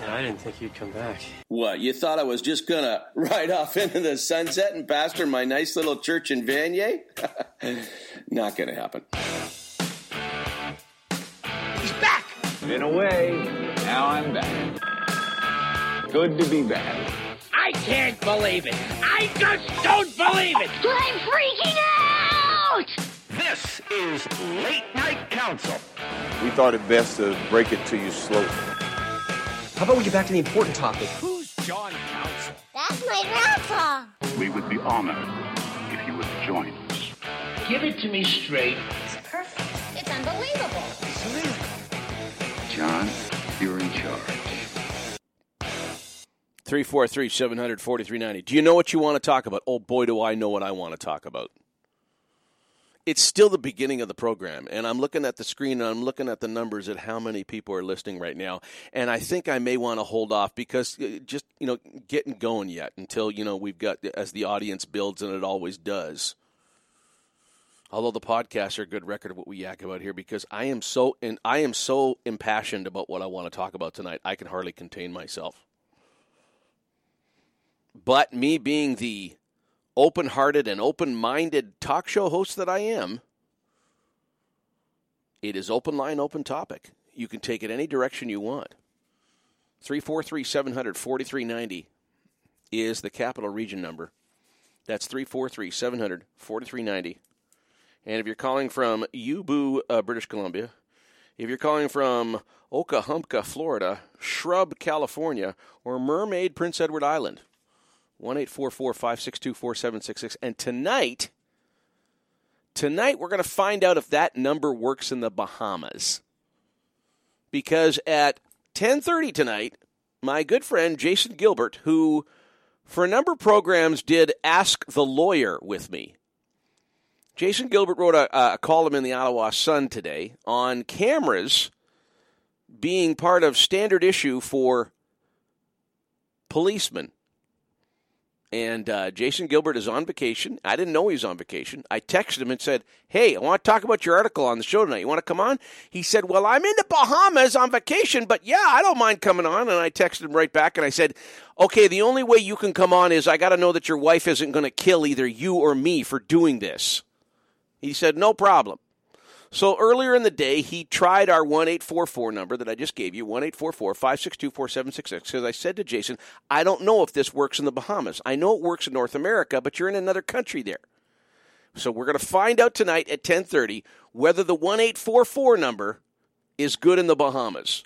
Yeah, I didn't think you'd come back. What, you thought I was just gonna ride off into the sunset and pastor my nice little church in Vanier? Not gonna happen. He's back! Been away. now I'm back. Good to be back. I can't believe it! I just don't believe it! I'm freaking out! This is Late Night Council. We thought it best to break it to you slowly. How about we get back to the important topic? Who's John Council? That's my grandpa. We would be honored if you would join us. Give it to me straight. It's perfect. It's unbelievable. John, you're in charge. 343 700 Do you know what you want to talk about? Oh boy, do I know what I want to talk about. It's still the beginning of the program, and I'm looking at the screen and I'm looking at the numbers at how many people are listening right now. And I think I may want to hold off because uh, just, you know, getting going yet until, you know, we've got, as the audience builds, and it always does. Although the podcasts are a good record of what we yak about here because I am so and I am so impassioned about what I want to talk about tonight, I can hardly contain myself. But me being the open hearted and open minded talk show host that I am, it is open line, open topic. You can take it any direction you want. 343 700 4390 is the capital region number. That's 343 700 4390. And if you're calling from Yubu, uh, British Columbia, if you're calling from Okahumpka, Florida, Shrub, California, or Mermaid, Prince Edward Island, 1 562 4766. And tonight, tonight we're going to find out if that number works in the Bahamas. Because at 10:30 tonight, my good friend Jason Gilbert, who for a number of programs did Ask the Lawyer with me. Jason Gilbert wrote a, a column in the Ottawa Sun today on cameras being part of standard issue for policemen and uh, Jason Gilbert is on vacation. I didn't know he was on vacation. I texted him and said, Hey, I want to talk about your article on the show tonight. You want to come on? He said, Well, I'm in the Bahamas on vacation, but yeah, I don't mind coming on. And I texted him right back and I said, Okay, the only way you can come on is I got to know that your wife isn't going to kill either you or me for doing this. He said, No problem. So earlier in the day, he tried our 1844 number that I just gave you, 1844 562 4766, because I said to Jason, I don't know if this works in the Bahamas. I know it works in North America, but you're in another country there. So we're going to find out tonight at 1030 whether the 1844 number is good in the Bahamas.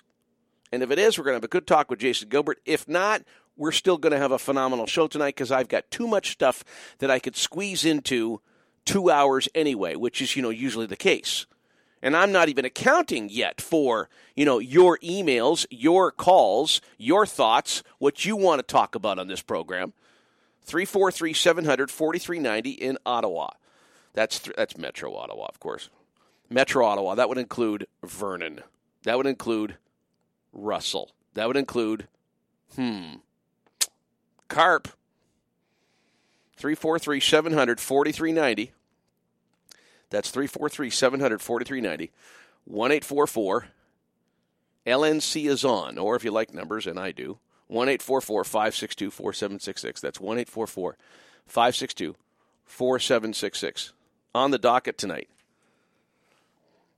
And if it is, we're going to have a good talk with Jason Gilbert. If not, we're still going to have a phenomenal show tonight because I've got too much stuff that I could squeeze into two hours anyway, which is, you know, usually the case. And I'm not even accounting yet for, you know, your emails, your calls, your thoughts, what you want to talk about on this program. 343 700 4390 in Ottawa. That's, th- that's Metro Ottawa, of course. Metro Ottawa. That would include Vernon. That would include Russell. That would include, hmm, Carp. 343 700 4390. That's 343 700 4390. 1 844 LNC is on, or if you like numbers, and I do, 1 844 562 4766. That's 1 844 562 4766. On the docket tonight.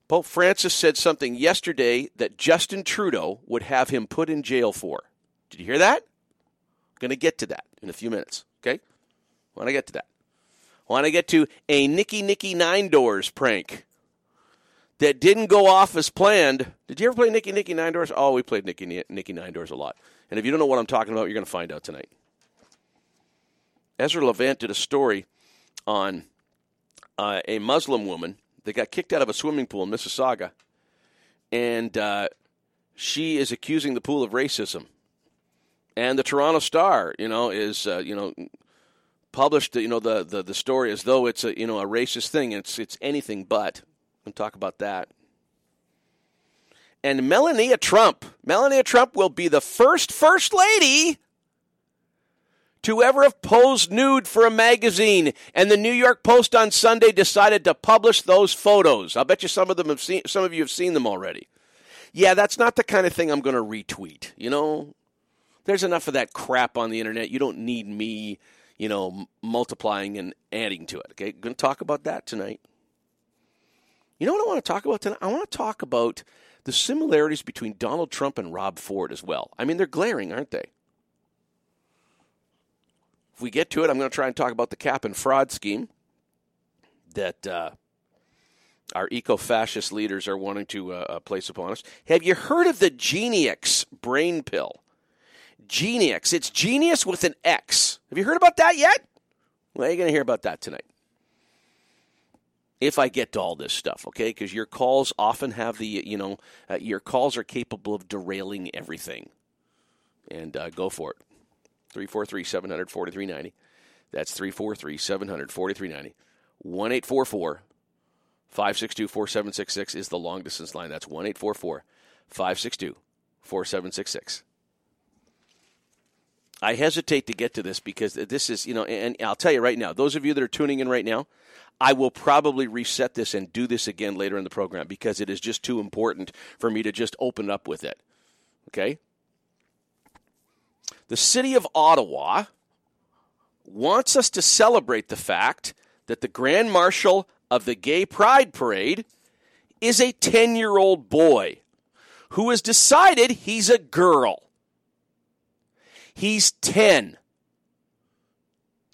Pope Francis said something yesterday that Justin Trudeau would have him put in jail for. Did you hear that? I'm going to get to that in a few minutes, okay? When I get to that. Want to get to a Nicky Nicky Nine Doors prank that didn't go off as planned. Did you ever play Nicky Nicky Nine Doors? Oh, we played Nicky Nicky Nine Doors a lot. And if you don't know what I'm talking about, you're going to find out tonight. Ezra Levant did a story on uh, a Muslim woman that got kicked out of a swimming pool in Mississauga, and uh, she is accusing the pool of racism. And the Toronto Star, you know, is uh, you know published you know the, the, the story as though it's a you know a racist thing. It's it's anything but. We'll talk about that. And Melania Trump, Melania Trump will be the first first lady to ever have posed nude for a magazine. And the New York Post on Sunday decided to publish those photos. I'll bet you some of them have seen some of you have seen them already. Yeah, that's not the kind of thing I'm going to retweet. You know, There's enough of that crap on the internet. You don't need me, you know, multiplying and adding to it. Okay, going to talk about that tonight. You know what I want to talk about tonight? I want to talk about the similarities between Donald Trump and Rob Ford as well. I mean, they're glaring, aren't they? If we get to it, I'm going to try and talk about the cap and fraud scheme that uh, our eco fascist leaders are wanting to uh, uh, place upon us. Have you heard of the Genius brain pill? Genius. It's genius with an X. Have you heard about that yet? Well, you're going to hear about that tonight. If I get to all this stuff, okay? Because your calls often have the, you know, uh, your calls are capable of derailing everything. And uh, go for it. 343 700 4390. That's 343 700 4390. 1 844 562 4766 is the long distance line. That's 1 844 562 4766. I hesitate to get to this because this is, you know, and I'll tell you right now, those of you that are tuning in right now, I will probably reset this and do this again later in the program because it is just too important for me to just open up with it. Okay? The city of Ottawa wants us to celebrate the fact that the Grand Marshal of the Gay Pride Parade is a 10 year old boy who has decided he's a girl. He's 10.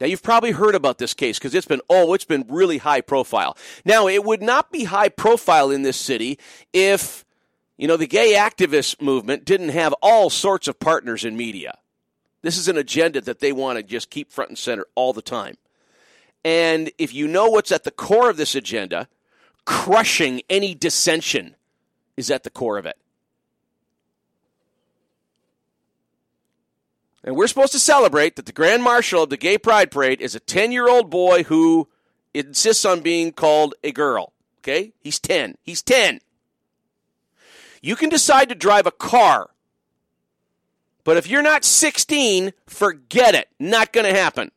Now, you've probably heard about this case because it's been, oh, it's been really high profile. Now, it would not be high profile in this city if, you know, the gay activist movement didn't have all sorts of partners in media. This is an agenda that they want to just keep front and center all the time. And if you know what's at the core of this agenda, crushing any dissension is at the core of it. And we're supposed to celebrate that the Grand Marshal of the Gay Pride Parade is a 10 year old boy who insists on being called a girl. Okay? He's 10. He's 10. You can decide to drive a car, but if you're not 16, forget it. Not going to happen.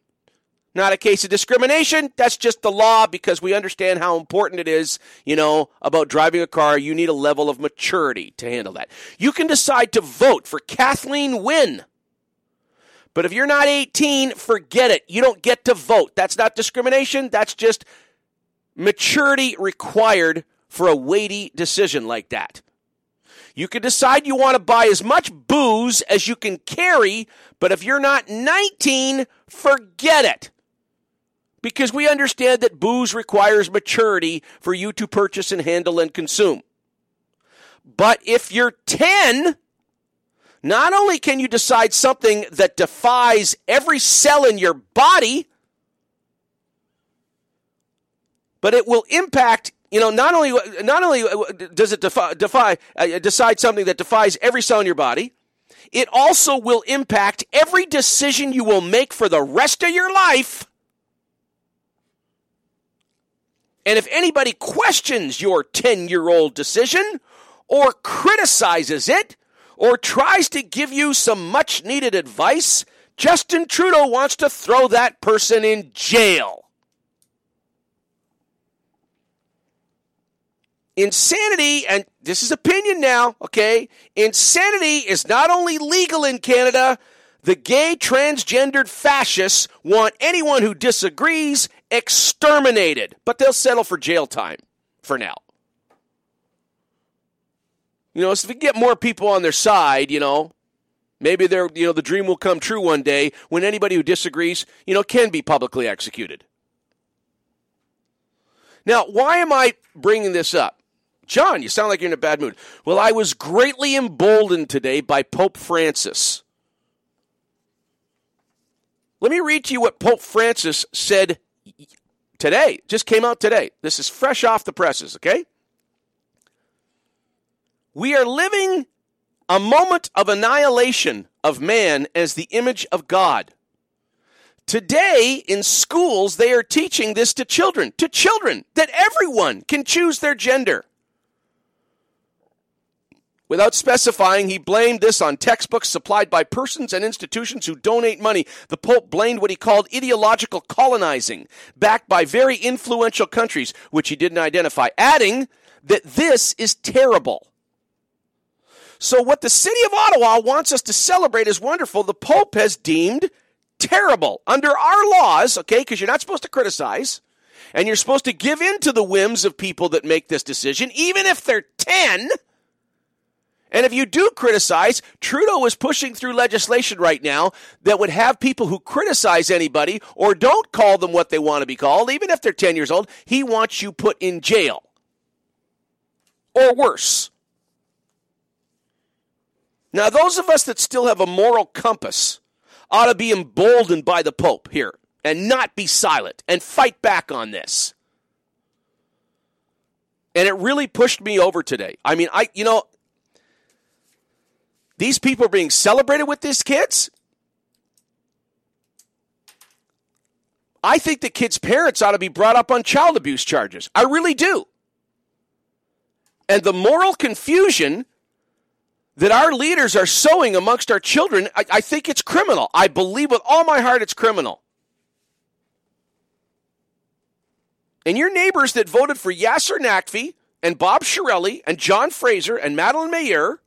Not a case of discrimination. That's just the law because we understand how important it is, you know, about driving a car. You need a level of maturity to handle that. You can decide to vote for Kathleen Wynne. But if you're not 18, forget it. You don't get to vote. That's not discrimination. That's just maturity required for a weighty decision like that. You can decide you want to buy as much booze as you can carry, but if you're not 19, forget it. Because we understand that booze requires maturity for you to purchase and handle and consume. But if you're 10, not only can you decide something that defies every cell in your body, but it will impact you know not only not only does it defy, defy uh, decide something that defies every cell in your body it also will impact every decision you will make for the rest of your life. And if anybody questions your 10 year old decision or criticizes it or tries to give you some much needed advice, Justin Trudeau wants to throw that person in jail. Insanity, and this is opinion now, okay? Insanity is not only legal in Canada, the gay transgendered fascists want anyone who disagrees exterminated, but they'll settle for jail time for now. You know, so if we get more people on their side, you know, maybe they're, you know, the dream will come true one day when anybody who disagrees, you know, can be publicly executed. Now, why am I bringing this up? John, you sound like you're in a bad mood. Well, I was greatly emboldened today by Pope Francis. Let me read to you what Pope Francis said today. Just came out today. This is fresh off the presses, okay? We are living a moment of annihilation of man as the image of God. Today, in schools, they are teaching this to children, to children, that everyone can choose their gender. Without specifying, he blamed this on textbooks supplied by persons and institutions who donate money. The Pope blamed what he called ideological colonizing, backed by very influential countries, which he didn't identify, adding that this is terrible. So, what the city of Ottawa wants us to celebrate is wonderful. The Pope has deemed terrible under our laws, okay, because you're not supposed to criticize, and you're supposed to give in to the whims of people that make this decision, even if they're 10. And if you do criticize, Trudeau is pushing through legislation right now that would have people who criticize anybody or don't call them what they want to be called, even if they're 10 years old, he wants you put in jail. Or worse. Now, those of us that still have a moral compass ought to be emboldened by the Pope here and not be silent and fight back on this. And it really pushed me over today. I mean, I, you know, these people are being celebrated with these kids. I think the kids' parents ought to be brought up on child abuse charges. I really do. And the moral confusion that our leaders are sowing amongst our children, I, I, think it's criminal. I believe with all my heart it's criminal. And your neighbors that voted for Yasir Naqvi and Bob Chiarelli and John Fraser and Madeleine Meilleur,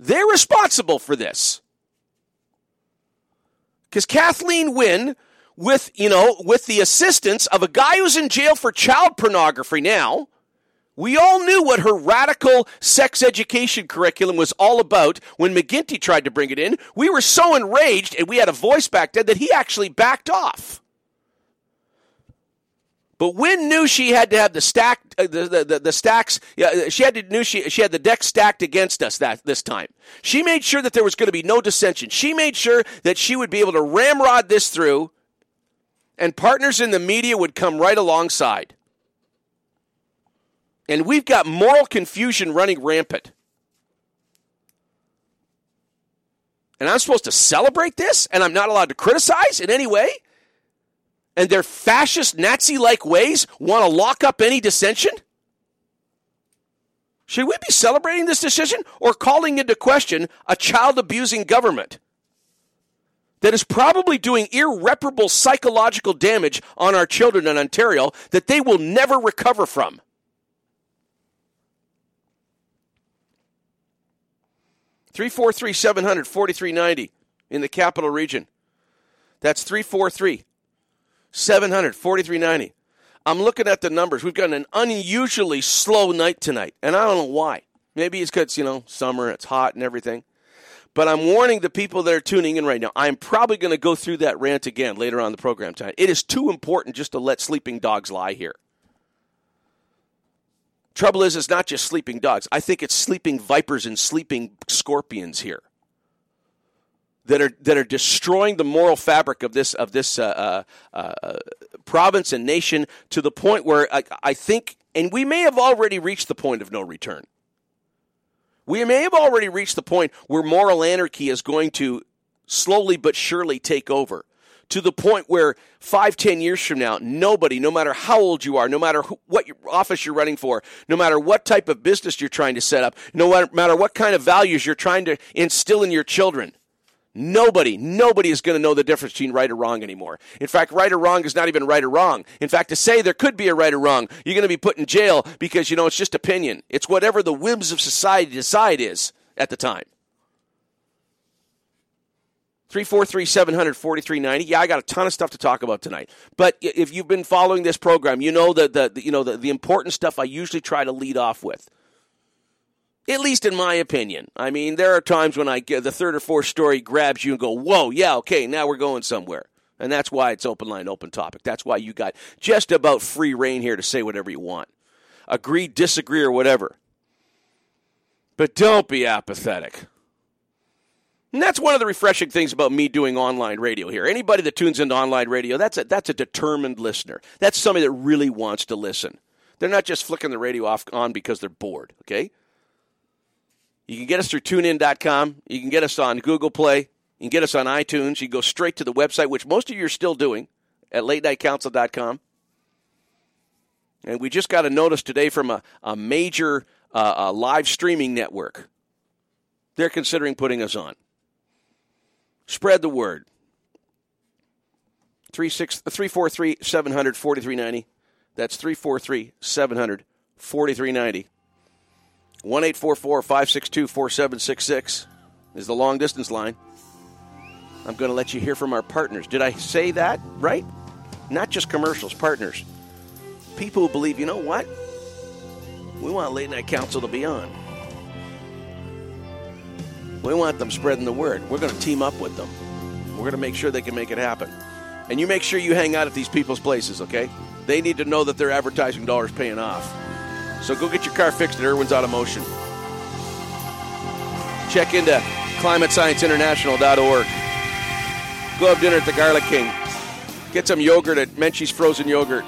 they're responsible for this. Because Kathleen Wynne, with you know, with the assistance of a guy who's in jail for child pornography now, we all knew what her radical sex education curriculum was all about when McGuinty tried to bring it in. We were so enraged, and we had a voice back then that he actually backed off. But Wynne knew she had to have the stack, uh, the, the, the, stacks. Yeah, she had to knew she she had the deck stacked against us that this time. She made sure that there was going to be no dissension. She made sure that she would be able to ramrod this through, and partners in the media would come right alongside. And we've got moral confusion running rampant. And I'm supposed to celebrate this, and I'm not allowed to criticize in any way? And their fascist Nazi like ways want to lock up any dissension? Should we be celebrating this decision or calling into question a child abusing government that is probably doing irreparable psychological damage on our children in Ontario that they will never recover from? Three four three seven hundred forty three ninety in the capital region. That's 343 700 4390. I'm looking at the numbers. We've got an unusually slow night tonight, and I don't know why. Maybe it's because, you know, summer, it's hot and everything. But I'm warning the people that are tuning in right now. I'm probably going to go through that rant again later on the program tonight. It is too important just to let sleeping dogs lie here. Trouble is, it's not just sleeping dogs. I think it's sleeping vipers and sleeping scorpions here that are that are destroying the moral fabric of this of this uh, uh, uh, province and nation to the point where I, I think, and we may have already reached the point of no return. We may have already reached the point where moral anarchy is going to slowly but surely take over to the point where five, ten years from now, nobody, no matter how old you are, no matter who, what office you're running for, no matter what type of business you're trying to set up, no matter what kind of values you're trying to instill in your children, Nobody, nobody is going to know the difference between right or wrong anymore. In fact, right or wrong is not even right or wrong. In fact, to say there could be a right or wrong, you're going to be put in jail because, you know, it's just opinion. It's whatever the whims of society decide is at the time. 343 700 4390. Yeah, I got a ton of stuff to talk about tonight. But if you've been following this program, you know the, the, the you know the, the important stuff I usually try to lead off with. At least in my opinion. I mean, there are times when I get the third or fourth story grabs you and go, whoa, yeah, okay, now we're going somewhere. And that's why it's open line, open topic. That's why you got just about free reign here to say whatever you want. Agree, disagree, or whatever. But don't be apathetic. And that's one of the refreshing things about me doing online radio here. Anybody that tunes into online radio, that's a, that's a determined listener. That's somebody that really wants to listen. They're not just flicking the radio off on because they're bored, okay? You can get us through tunein.com. You can get us on Google Play. You can get us on iTunes. You can go straight to the website, which most of you are still doing, at latenightcouncil.com. And we just got a notice today from a, a major uh, a live streaming network. They're considering putting us on. Spread the word. 343 700 4390. That's 343 700 4390. 1 562 4766 is the long distance line. I'm going to let you hear from our partners. Did I say that right? Not just commercials, partners. People who believe, you know what? We want Late Night Council to be on. We want them spreading the word. We're going to team up with them. We're going to make sure they can make it happen. And you make sure you hang out at these people's places, okay? They need to know that their advertising dollars paying off. So go get your car fixed at Irwin's Automotion. Check into climatescienceinternational.org. Go have dinner at the Garlic King. Get some yogurt at Menchie's Frozen Yogurt.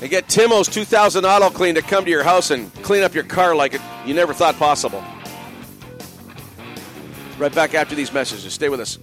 And get Timo's 2000 Auto Clean to come to your house and clean up your car like it you never thought possible. Right back after these messages. Stay with us.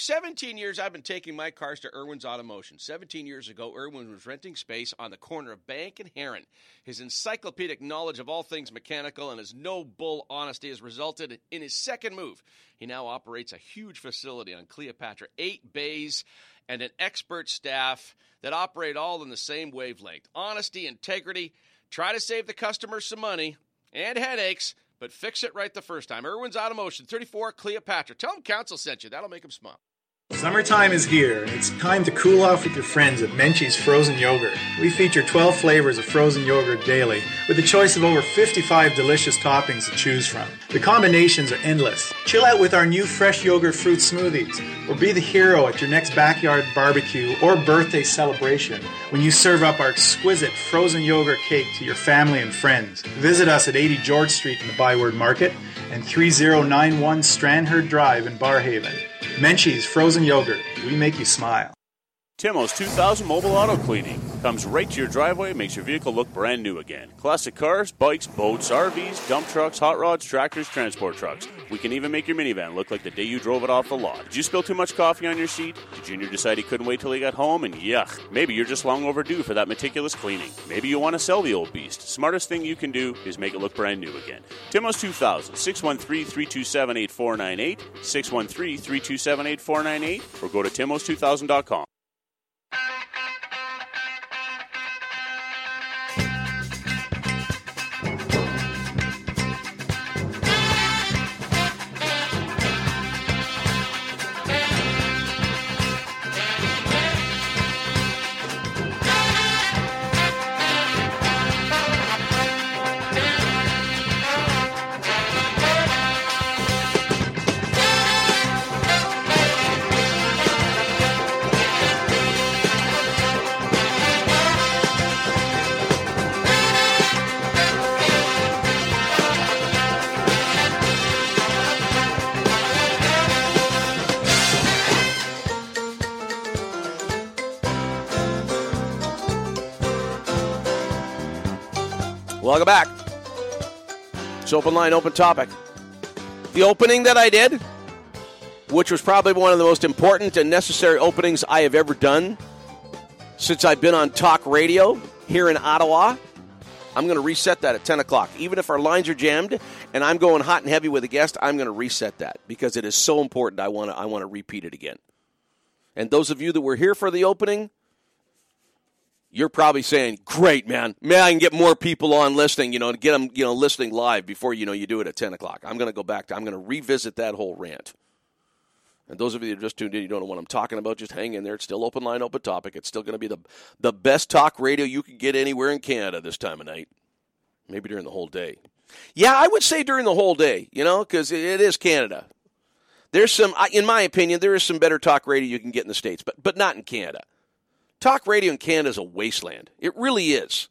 17 years, I've been taking my cars to Irwin's Automotion. 17 years ago, Irwin was renting space on the corner of Bank and Heron. His encyclopedic knowledge of all things mechanical and his no bull honesty has resulted in his second move. He now operates a huge facility on Cleopatra, eight bays, and an expert staff that operate all in the same wavelength. Honesty, integrity, try to save the customer some money and headaches but fix it right the first time. Irwin's Automotion, 34 Cleopatra. Tell them Council sent you. That'll make them smile. Summertime is here, and it's time to cool off with your friends at Menchie's Frozen Yogurt. We feature 12 flavors of frozen yogurt daily, with a choice of over 55 delicious toppings to choose from. The combinations are endless. Chill out with our new fresh yogurt fruit smoothies, or be the hero at your next backyard barbecue or birthday celebration when you serve up our exquisite frozen yogurt cake to your family and friends. Visit us at 80 George Street in the Byward Market and 3091 Strandherd Drive in Barrhaven. Menchie's Frozen Yogurt. We make you smile. Timo's 2000 Mobile Auto Cleaning comes right to your driveway and makes your vehicle look brand new again. Classic cars, bikes, boats, RVs, dump trucks, hot rods, tractors, transport trucks. We can even make your minivan look like the day you drove it off the lot. Did you spill too much coffee on your seat? Did Junior decide he couldn't wait till he got home? And yuck, maybe you're just long overdue for that meticulous cleaning. Maybe you want to sell the old beast. Smartest thing you can do is make it look brand new again. Timo's 2000, 613 327 8498, 613 327 8498, or go to timos2000.com. Welcome back. It's open line, open topic. The opening that I did, which was probably one of the most important and necessary openings I have ever done since I've been on talk radio here in Ottawa. I'm going to reset that at 10 o'clock. Even if our lines are jammed and I'm going hot and heavy with a guest, I'm going to reset that because it is so important. I want to, I want to repeat it again. And those of you that were here for the opening, you're probably saying, "Great, man! Man, I can get more people on listening. You know, to get them, you know, listening live before you know you do it at 10 o'clock." I'm going to go back to. I'm going to revisit that whole rant. And those of you that just tuned in, you don't know what I'm talking about. Just hang in there. It's still open line, open topic. It's still going to be the the best talk radio you can get anywhere in Canada this time of night. Maybe during the whole day. Yeah, I would say during the whole day. You know, because it is Canada. There's some, in my opinion, there is some better talk radio you can get in the states, but but not in Canada. Talk radio in Canada is a wasteland. It really is.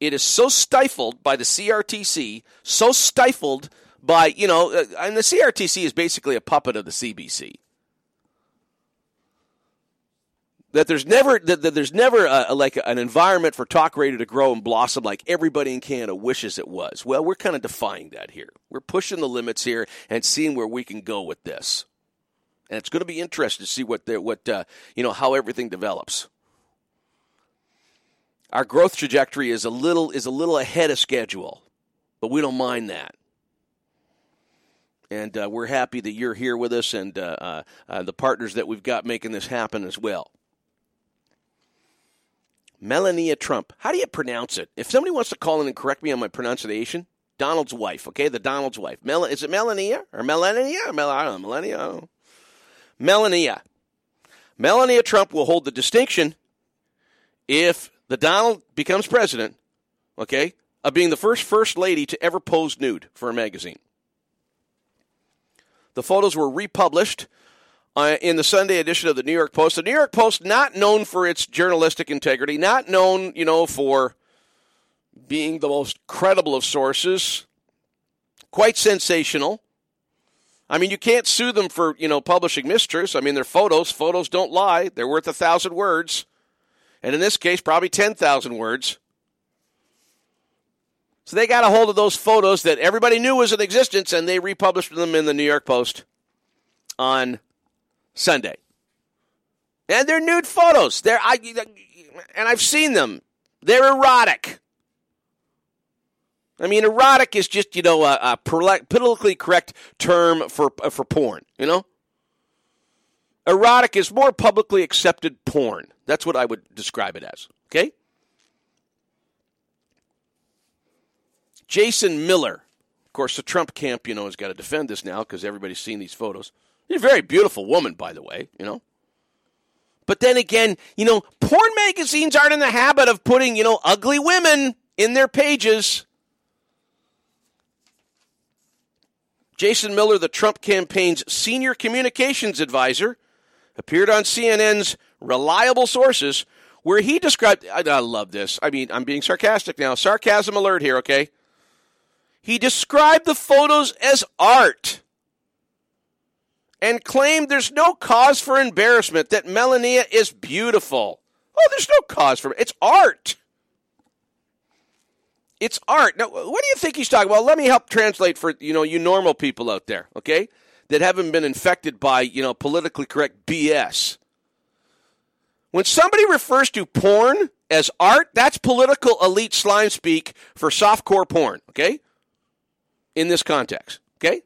It is so stifled by the CRTC, so stifled by, you know, uh, and the CRTC is basically a puppet of the CBC. That there's never that, there's never a, like an environment for talk radio to grow and blossom like everybody in Canada wishes it was. Well, we're kind of defying that here. We're pushing the limits here and seeing where we can go with this and it's going to be interesting to see what what uh, you know how everything develops. our growth trajectory is a little is a little ahead of schedule, but we don't mind that. And uh, we're happy that you're here with us and uh, uh, uh, the partners that we've got making this happen as well. Melania Trump. How do you pronounce it? If somebody wants to call in and correct me on my pronunciation, Donald's wife, okay? The Donald's wife. Mel- is it Melania or Melania? Mel- I don't know. Melania? Melania. Melania Trump will hold the distinction if the Donald becomes president, okay, of being the first first lady to ever pose nude for a magazine. The photos were republished uh, in the Sunday edition of the New York Post. The New York Post, not known for its journalistic integrity, not known, you know, for being the most credible of sources, quite sensational. I mean, you can't sue them for, you know, publishing mistruths. I mean, they're photos. Photos don't lie. They're worth a thousand words. And in this case, probably 10,000 words. So they got a hold of those photos that everybody knew was in existence and they republished them in the New York Post on Sunday. And they're nude photos. They're I and I've seen them. They're erotic. I mean, erotic is just you know a, a politically correct term for for porn. You know, erotic is more publicly accepted porn. That's what I would describe it as. Okay. Jason Miller, of course, the Trump camp, you know, has got to defend this now because everybody's seen these photos. She's a very beautiful woman, by the way. You know. But then again, you know, porn magazines aren't in the habit of putting, you know, ugly women in their pages. Jason Miller, the Trump campaign's senior communications advisor, appeared on CNN's Reliable Sources, where he described. I, I, love this. I mean, I'm being sarcastic now. Sarcasm alert here, okay? He described the photos as art and claimed there's no cause for embarrassment, that Melania is beautiful. Oh, there's no cause for it. It's art. It's art. Now, what do you think he's talking about? Let me help translate for you know you normal people out there, okay, that haven't been infected by you know politically correct BS. When somebody refers to porn as art, that's political elite slime speak for softcore porn, okay? In this context, okay?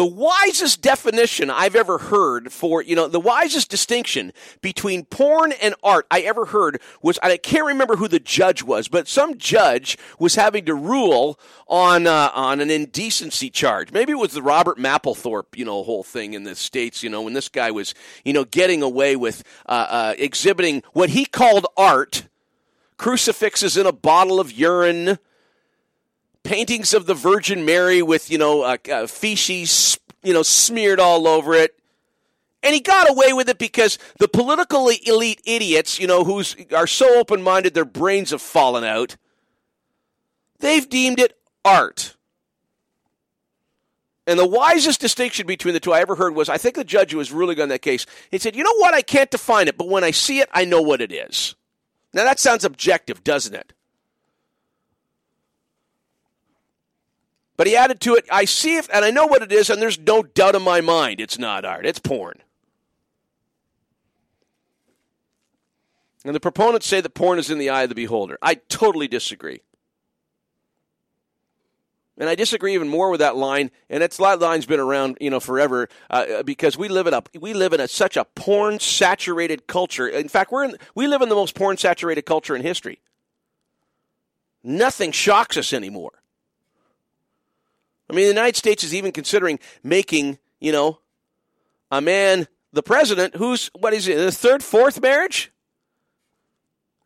The wisest definition I've ever heard for, you know, the wisest distinction between porn and art I ever heard was, I can't remember who the judge was, but some judge was having to rule on, uh, on an indecency charge. Maybe it was the Robert Mapplethorpe, you know, whole thing in the States, you know, when this guy was, you know, getting away with, uh, uh, exhibiting what he called art, crucifixes in a bottle of urine, paintings of the Virgin Mary with you know uh, uh, feces you know smeared all over it. And he got away with it because the political elite idiots, you know, who are so open minded their brains have fallen out, they've deemed it art. And the wisest distinction between the two I ever heard was I think the judge who was ruling on that case, he said, you know what, I can't define it, but when I see it, I know what it is. Now that sounds objective, doesn't it? But he added to it, I see it and I know what it is, and there's no doubt in my mind it's not art, it's porn. And the proponents say that porn is in the eye of the beholder. I totally disagree. And I disagree even more with that line. And that line's been around, you know, forever uh, because we live in a we live in a, such a porn saturated culture. In fact, we're in, we live in the most porn saturated culture in history. Nothing shocks us anymore. I mean, the United States is even considering making, you know, a man the president who's, what is it, the third, fourth marriage?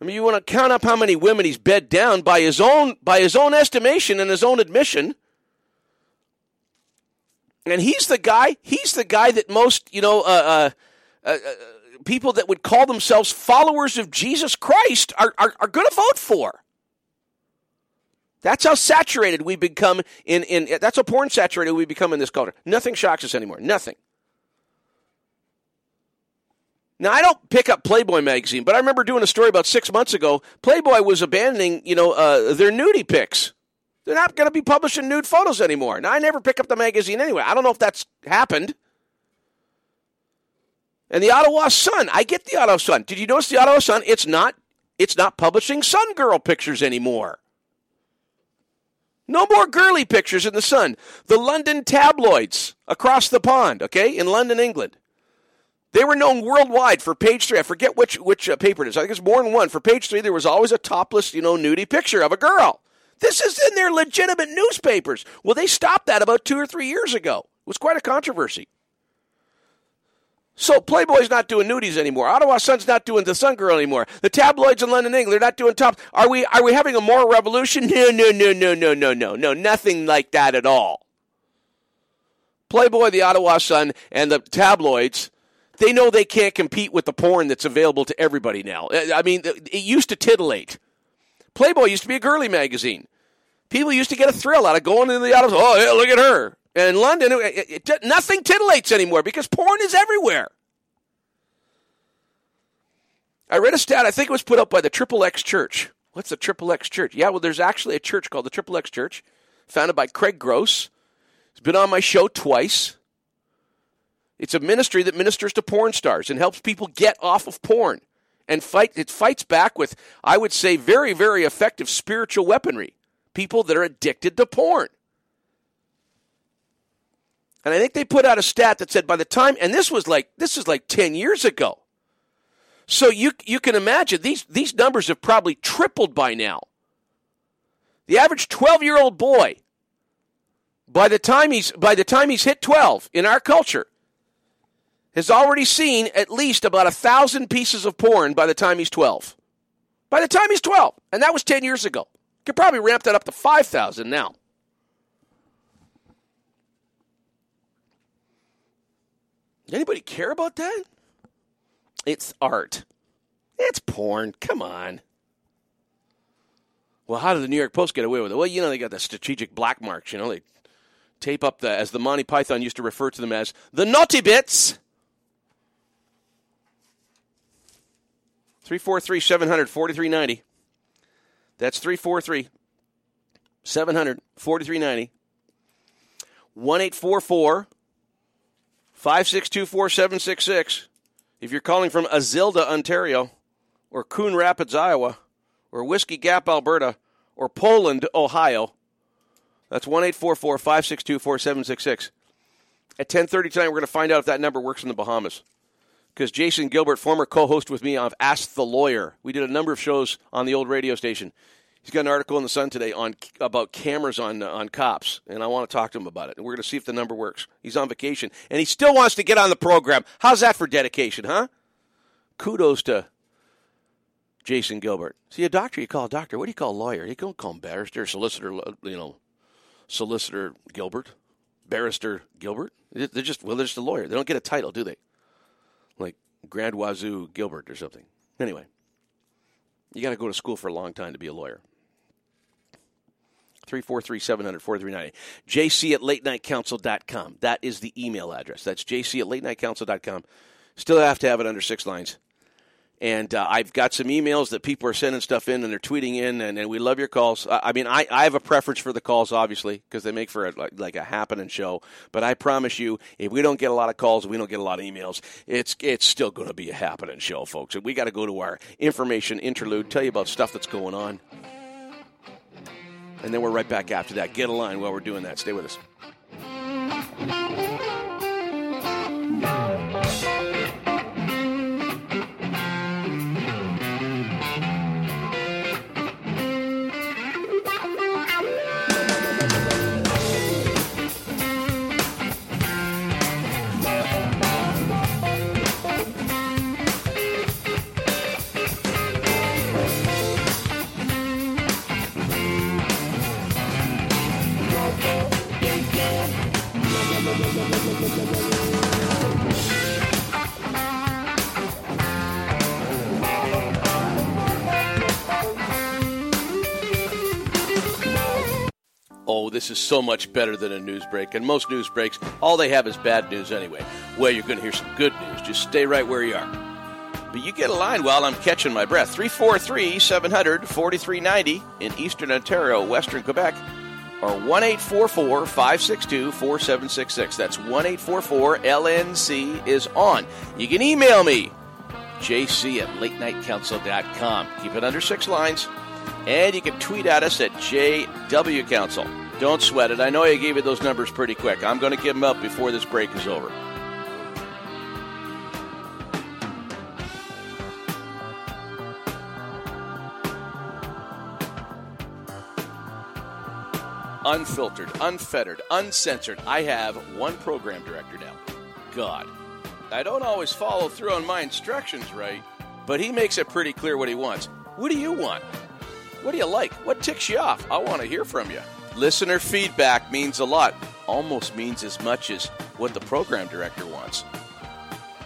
I mean, you want to count up how many women he's bed down by his own by his own estimation and his own admission. And he's the guy. He's the guy that most you know uh, uh, uh, people that would call themselves followers of Jesus Christ are are, are going to vote for. That's how saturated we become in, in that's how porn saturated we become in this culture. Nothing shocks us anymore. Nothing. Now I don't pick up Playboy magazine, but I remember doing a story about six months ago. Playboy was abandoning, you know, uh, their nudie pics. They're not going to be publishing nude photos anymore. Now I never pick up the magazine anyway. I don't know if that's happened. And the Ottawa Sun, I get the Ottawa Sun. Did you notice the Ottawa Sun? It's not It's not publishing Sun Girl pictures anymore. No more girly pictures in the Sun. The London tabloids across the pond, okay, in London, England. They were known worldwide for page three. I forget which which uh, paper it is. I think it's more than one. For page three, there was always a topless, you know, nudie picture of a girl. This is in their legitimate newspapers. Well, they stopped that about two or three years ago. It was quite a controversy. So Playboy's not doing nudies anymore. Ottawa Sun's not doing the Sun Girl anymore. The tabloids in London, England, they're not doing top. Are we? Are we having a moral revolution? No, no, no, no, no, no, no, no. Nothing like that at all. Playboy, the Ottawa Sun, and the tabloids. They know they can't compete with the porn that's available to everybody now. Uh, I mean, it used to titillate. Playboy used to be a girly magazine. People used to get a thrill out of going into the Ottawa. Oh, yeah, look at her. In London, it, it, nothing titillates anymore because porn is everywhere. I read a stat, I think it was put up by the Triple X Church. What's the Triple X Church? Yeah, well, there's actually a church called the Triple X Church, founded by Craig Gross. He's been on my show twice. It's a ministry that ministers to porn stars and helps people get off of porn and fight. It fights back with, I would say, very, very effective spiritual weaponry. People that are addicted to porn. And I think they put out a stat that said by the time, and this was like this is like ten years ago. So you you can imagine these these numbers have probably tripled by now. The average twelve year old boy, by the time he's by the time he's hit twelve in our culture, has already seen at least about a thousand pieces of porn by the time he's twelve. By the time he's twelve, and that was ten years ago. Could probably ramp that up to five thousand now. Anybody care about that? It's art. It's porn. Come on. Well, how did the New York Post get away with it? Well, you know, they got the strategic black marks, you know, they tape up the, as the Monty Python used to refer to them as, the naughty bits. 343 700 4390. That's 343 700 4390. 1 844 562 4766. If you're calling from Azilda, Ontario, or Coon Rapids, Iowa, or Whiskey Gap, Alberta, or Poland, Ohio, that's 1 562 4766. At 10.30 tonight, we're going to find out if that number works in the Bahamas. Because Jason Gilbert, former co host with me of Ask the Lawyer, we did a number of shows on the old radio station. He's got an article in the Sun today on about cameras on on cops, and I want to talk to him about it. And we're going to see if the number works. He's on vacation, and he still wants to get on the program. How's that for dedication, huh? Kudos to Jason Gilbert. See, a doctor you call a doctor. What do you call a lawyer? You don't call him barrister, solicitor. You know, solicitor Gilbert, barrister Gilbert. They're just well, they're just a lawyer. They don't get a title, do they? Like Grand Wazoo Gilbert or something. Anyway, you got to go to school for a long time to be a lawyer. 343 700 4390. JC at latenightcouncil.com. That is the email address. That's JC at latenightcouncil.com. Still have to have it under six lines. And uh, I've got some emails that people are sending stuff in and they're tweeting in, and, and we love your calls. I, I mean, I, I have a preference for the calls, obviously, because they make for a, like, like, a happening show. But I promise you, if we don't get a lot of calls, we don't get a lot of emails, it's it's still going to be a happening show, folks. And we got to go to our information interlude, tell you about stuff that's going on. And then we're right back after that. Get a line while we're doing that. Stay with us. Oh, this is so much better than a news break. And most news breaks, all they have is bad news anyway. Well, you're going to hear some good news. Just stay right where you are. But you get a line while I'm catching my breath. 343 700 4390 in Eastern Ontario, Western Quebec, or 1 844 562 4766. That's 1 844 LNC is on. You can email me, jc at latenightcouncil.com. Keep it under six lines. And you can tweet at us at JW Council. Don't sweat it. I know I gave you those numbers pretty quick. I'm going to give them up before this break is over. Unfiltered, unfettered, uncensored. I have one program director now. God. I don't always follow through on my instructions right, but he makes it pretty clear what he wants. What do you want? What do you like? What ticks you off? I want to hear from you. Listener feedback means a lot, almost means as much as what the program director wants.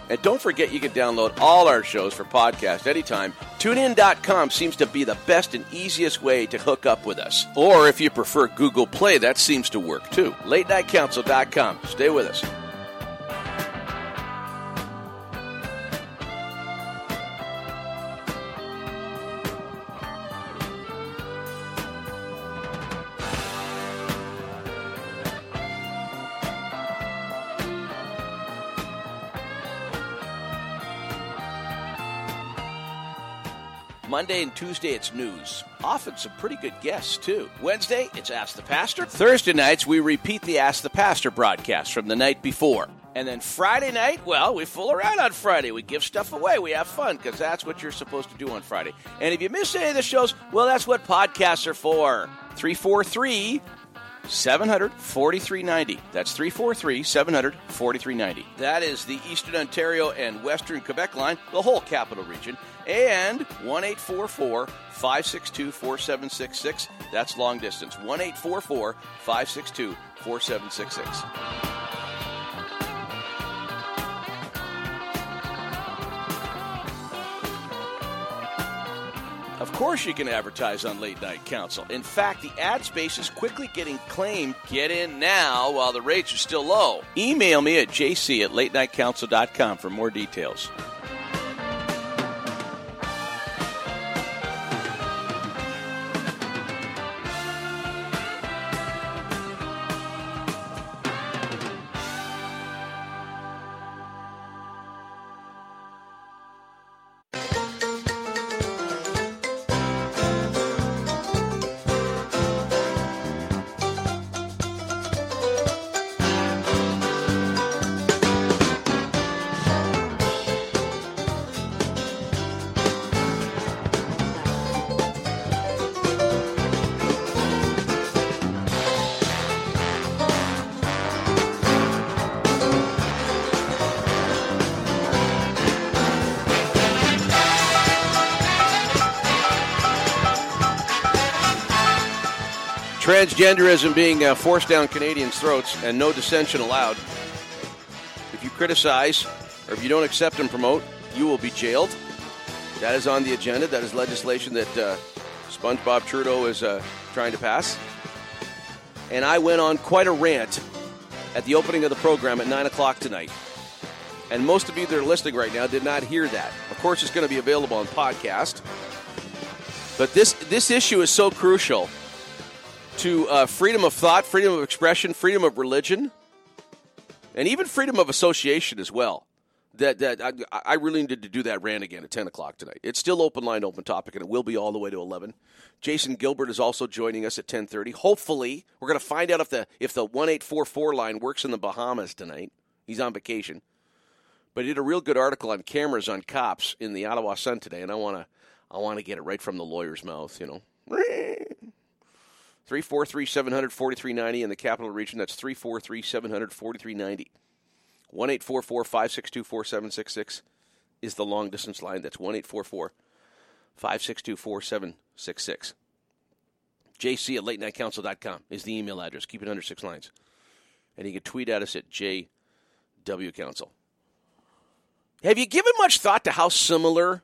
And don't forget you can download all our shows for podcast anytime. TuneIn.com seems to be the best and easiest way to hook up with us. Or if you prefer Google Play, that seems to work too. LateNightCouncil.com. Stay with us. Monday and Tuesday, it's news. Often some pretty good guests, too. Wednesday, it's Ask the Pastor. Thursday nights, we repeat the Ask the Pastor broadcast from the night before. And then Friday night, well, we fool around on Friday. We give stuff away. We have fun because that's what you're supposed to do on Friday. And if you miss any of the shows, well, that's what podcasts are for. 343 700 4390. That's 343 700 4390. That is the Eastern Ontario and Western Quebec line, the whole capital region. And 1 562 4766. That's long distance. 1 562 4766. Of course, you can advertise on Late Night Council. In fact, the ad space is quickly getting claimed. Get in now while the rates are still low. Email me at jc at latenightcouncil.com for more details. Transgenderism being uh, forced down Canadians' throats and no dissension allowed. If you criticize or if you don't accept and promote, you will be jailed. That is on the agenda. That is legislation that uh, SpongeBob Trudeau is uh, trying to pass. And I went on quite a rant at the opening of the program at 9 o'clock tonight. And most of you that are listening right now did not hear that. Of course, it's going to be available on podcast. But this, this issue is so crucial to uh, freedom of thought, freedom of expression, freedom of religion, and even freedom of association as well. That that I, I really needed to do that rant again at ten o'clock tonight. It's still open line, open topic, and it will be all the way to eleven. Jason Gilbert is also joining us at ten thirty. Hopefully, we're going to find out if the if the one eight four four line works in the Bahamas tonight. He's on vacation, but he did a real good article on cameras on cops in the Ottawa Sun today, and I want to I want to get it right from the lawyer's mouth. You know. 343 700 4390 in the capital region. That's 343 700 4390. 1 562 4766 is the long distance line. That's 1 562 4766. JC at latenightcouncil.com is the email address. Keep it under six lines. And you can tweet at us at JW Council. Have you given much thought to how similar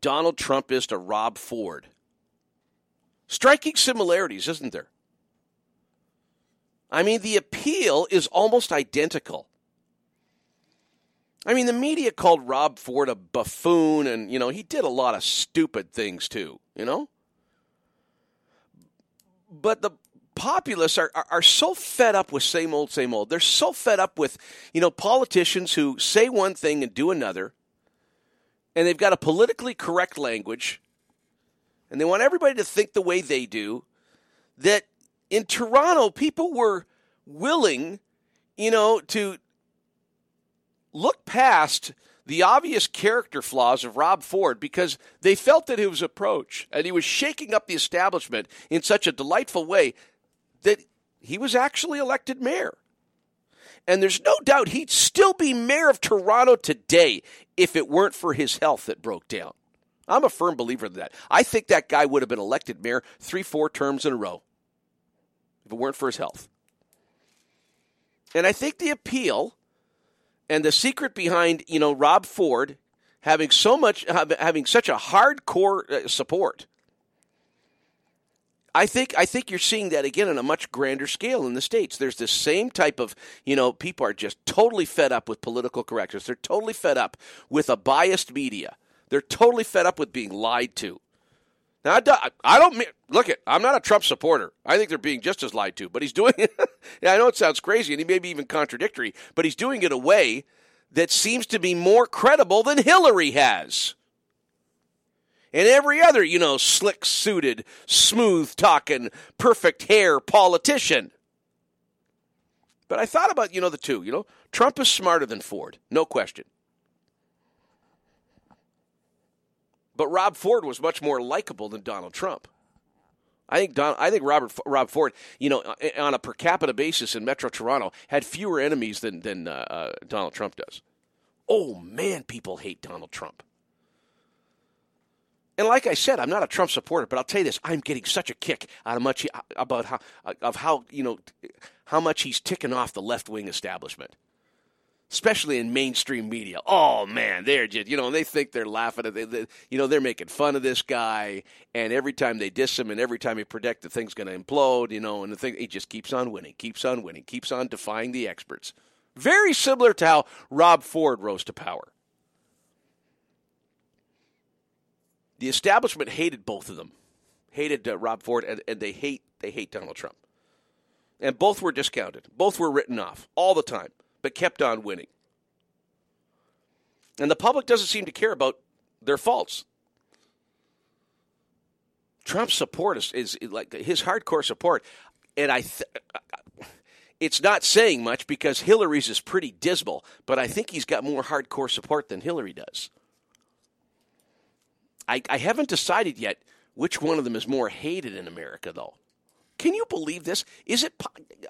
Donald Trump is to Rob Ford? Striking similarities, isn't there? I mean, the appeal is almost identical. I mean, the media called Rob Ford a buffoon, and, you know, he did a lot of stupid things too, you know? But the populace are, are, are, so fed up with same old, same old. They're so fed up with, you know, politicians who say one thing and do another. and they've got a politically correct language, and they want everybody to think the way they do, that in Toronto, people were willing, you know, to look past the obvious character flaws of Rob Ford because they felt that his approach and he was shaking up the establishment in such a delightful way that he was actually elected mayor. And there's no doubt he'd still be mayor of Toronto today if it weren't for his health that broke down. I'm a firm believer in that. I think that guy would have been elected mayor three, four terms in a row if it weren't for his health. And I think the appeal and the secret behind, you know, Rob Ford having so much, having such a hardcore uh, support I think I think you're seeing that again on a much grander scale in the states. There's this same type of you know people are just totally fed up with political correctness. They're totally fed up with a biased media. They're totally fed up with being lied to. Now I don't mean look at. I'm not a Trump supporter. I think they're being just as lied to. But he's doing it. I know it sounds crazy and he may be even contradictory, but he's doing it a way that seems to be more credible than Hillary has and every other, you know, slick suited, smooth talking, perfect hair politician. But I thought about, you know, the two. You know, Trump is smarter than Ford, no question. But Rob Ford was much more likable than Donald Trump. I think Don, I think Robert Rob Ford, you know, on a per capita basis in Metro Toronto, had fewer enemies than than uh, uh, Donald Trump does. Oh man, people hate Donald Trump. And like I said, I'm not a Trump supporter, but I'll tell you this: I'm getting such a kick out of much about how of how you know how much he's ticking off the left wing establishment, especially in mainstream media. Oh man, they're just you know they think they're laughing at they, you know they're making fun of this guy, and every time they diss him, and every time he predict the thing's going to implode, you know, and the thing he just keeps on winning, keeps on winning, keeps on defying the experts. Very similar to how Rob Ford rose to power. the establishment hated both of them, hated uh, Rob Ford, and, and they hate they hate Donald Trump. And both were discounted, both were written off all the time, but kept on winning. And the public doesn't seem to care about their faults. Trump's support is, is like his hardcore support, and I. Th- it's not saying much because Hillary's is pretty dismal, but I think he's got more hardcore support than Hillary does. I, I haven't decided yet which one of them is more hated in America, though. Can you believe this? Is it?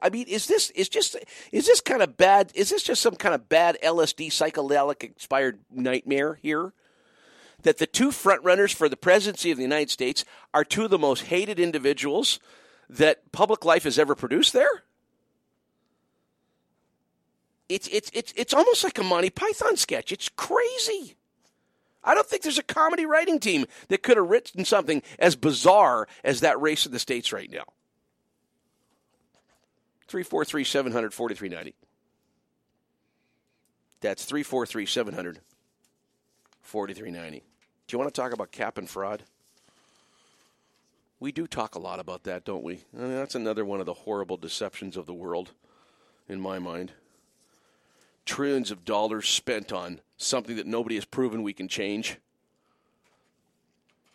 I mean, is this is just is this kind of bad? Is this just some kind of bad LSD psychedelic inspired nightmare here? That the two frontrunners for the presidency of the United States are two of the most hated individuals that public life has ever produced. There, it's it's it's it's almost like a Monty Python sketch. It's crazy. I don't think there's a comedy writing team that could have written something as bizarre as that race in the States right now. 343 700 4390. That's 343 700 4390. Do you want to talk about cap and fraud? We do talk a lot about that, don't we? I mean, that's another one of the horrible deceptions of the world, in my mind. Trillions of dollars spent on something that nobody has proven we can change.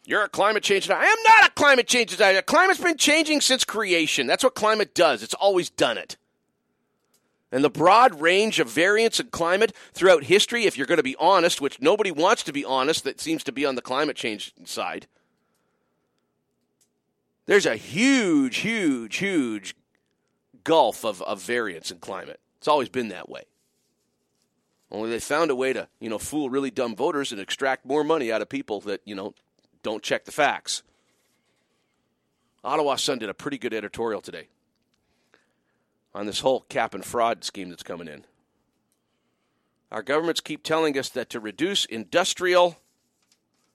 You're a climate change denier. I am not a climate change denier. Climate's been changing since creation. That's what climate does. It's always done it. And the broad range of variance in climate throughout history, if you're going to be honest, which nobody wants to be honest that seems to be on the climate change side, there's a huge, huge, huge gulf of, of variance in climate. It's always been that way. Only they found a way to, you know, fool really dumb voters and extract more money out of people that, you know, don't check the facts. Ottawa Sun did a pretty good editorial today on this whole cap and fraud scheme that's coming in. Our governments keep telling us that to reduce industrial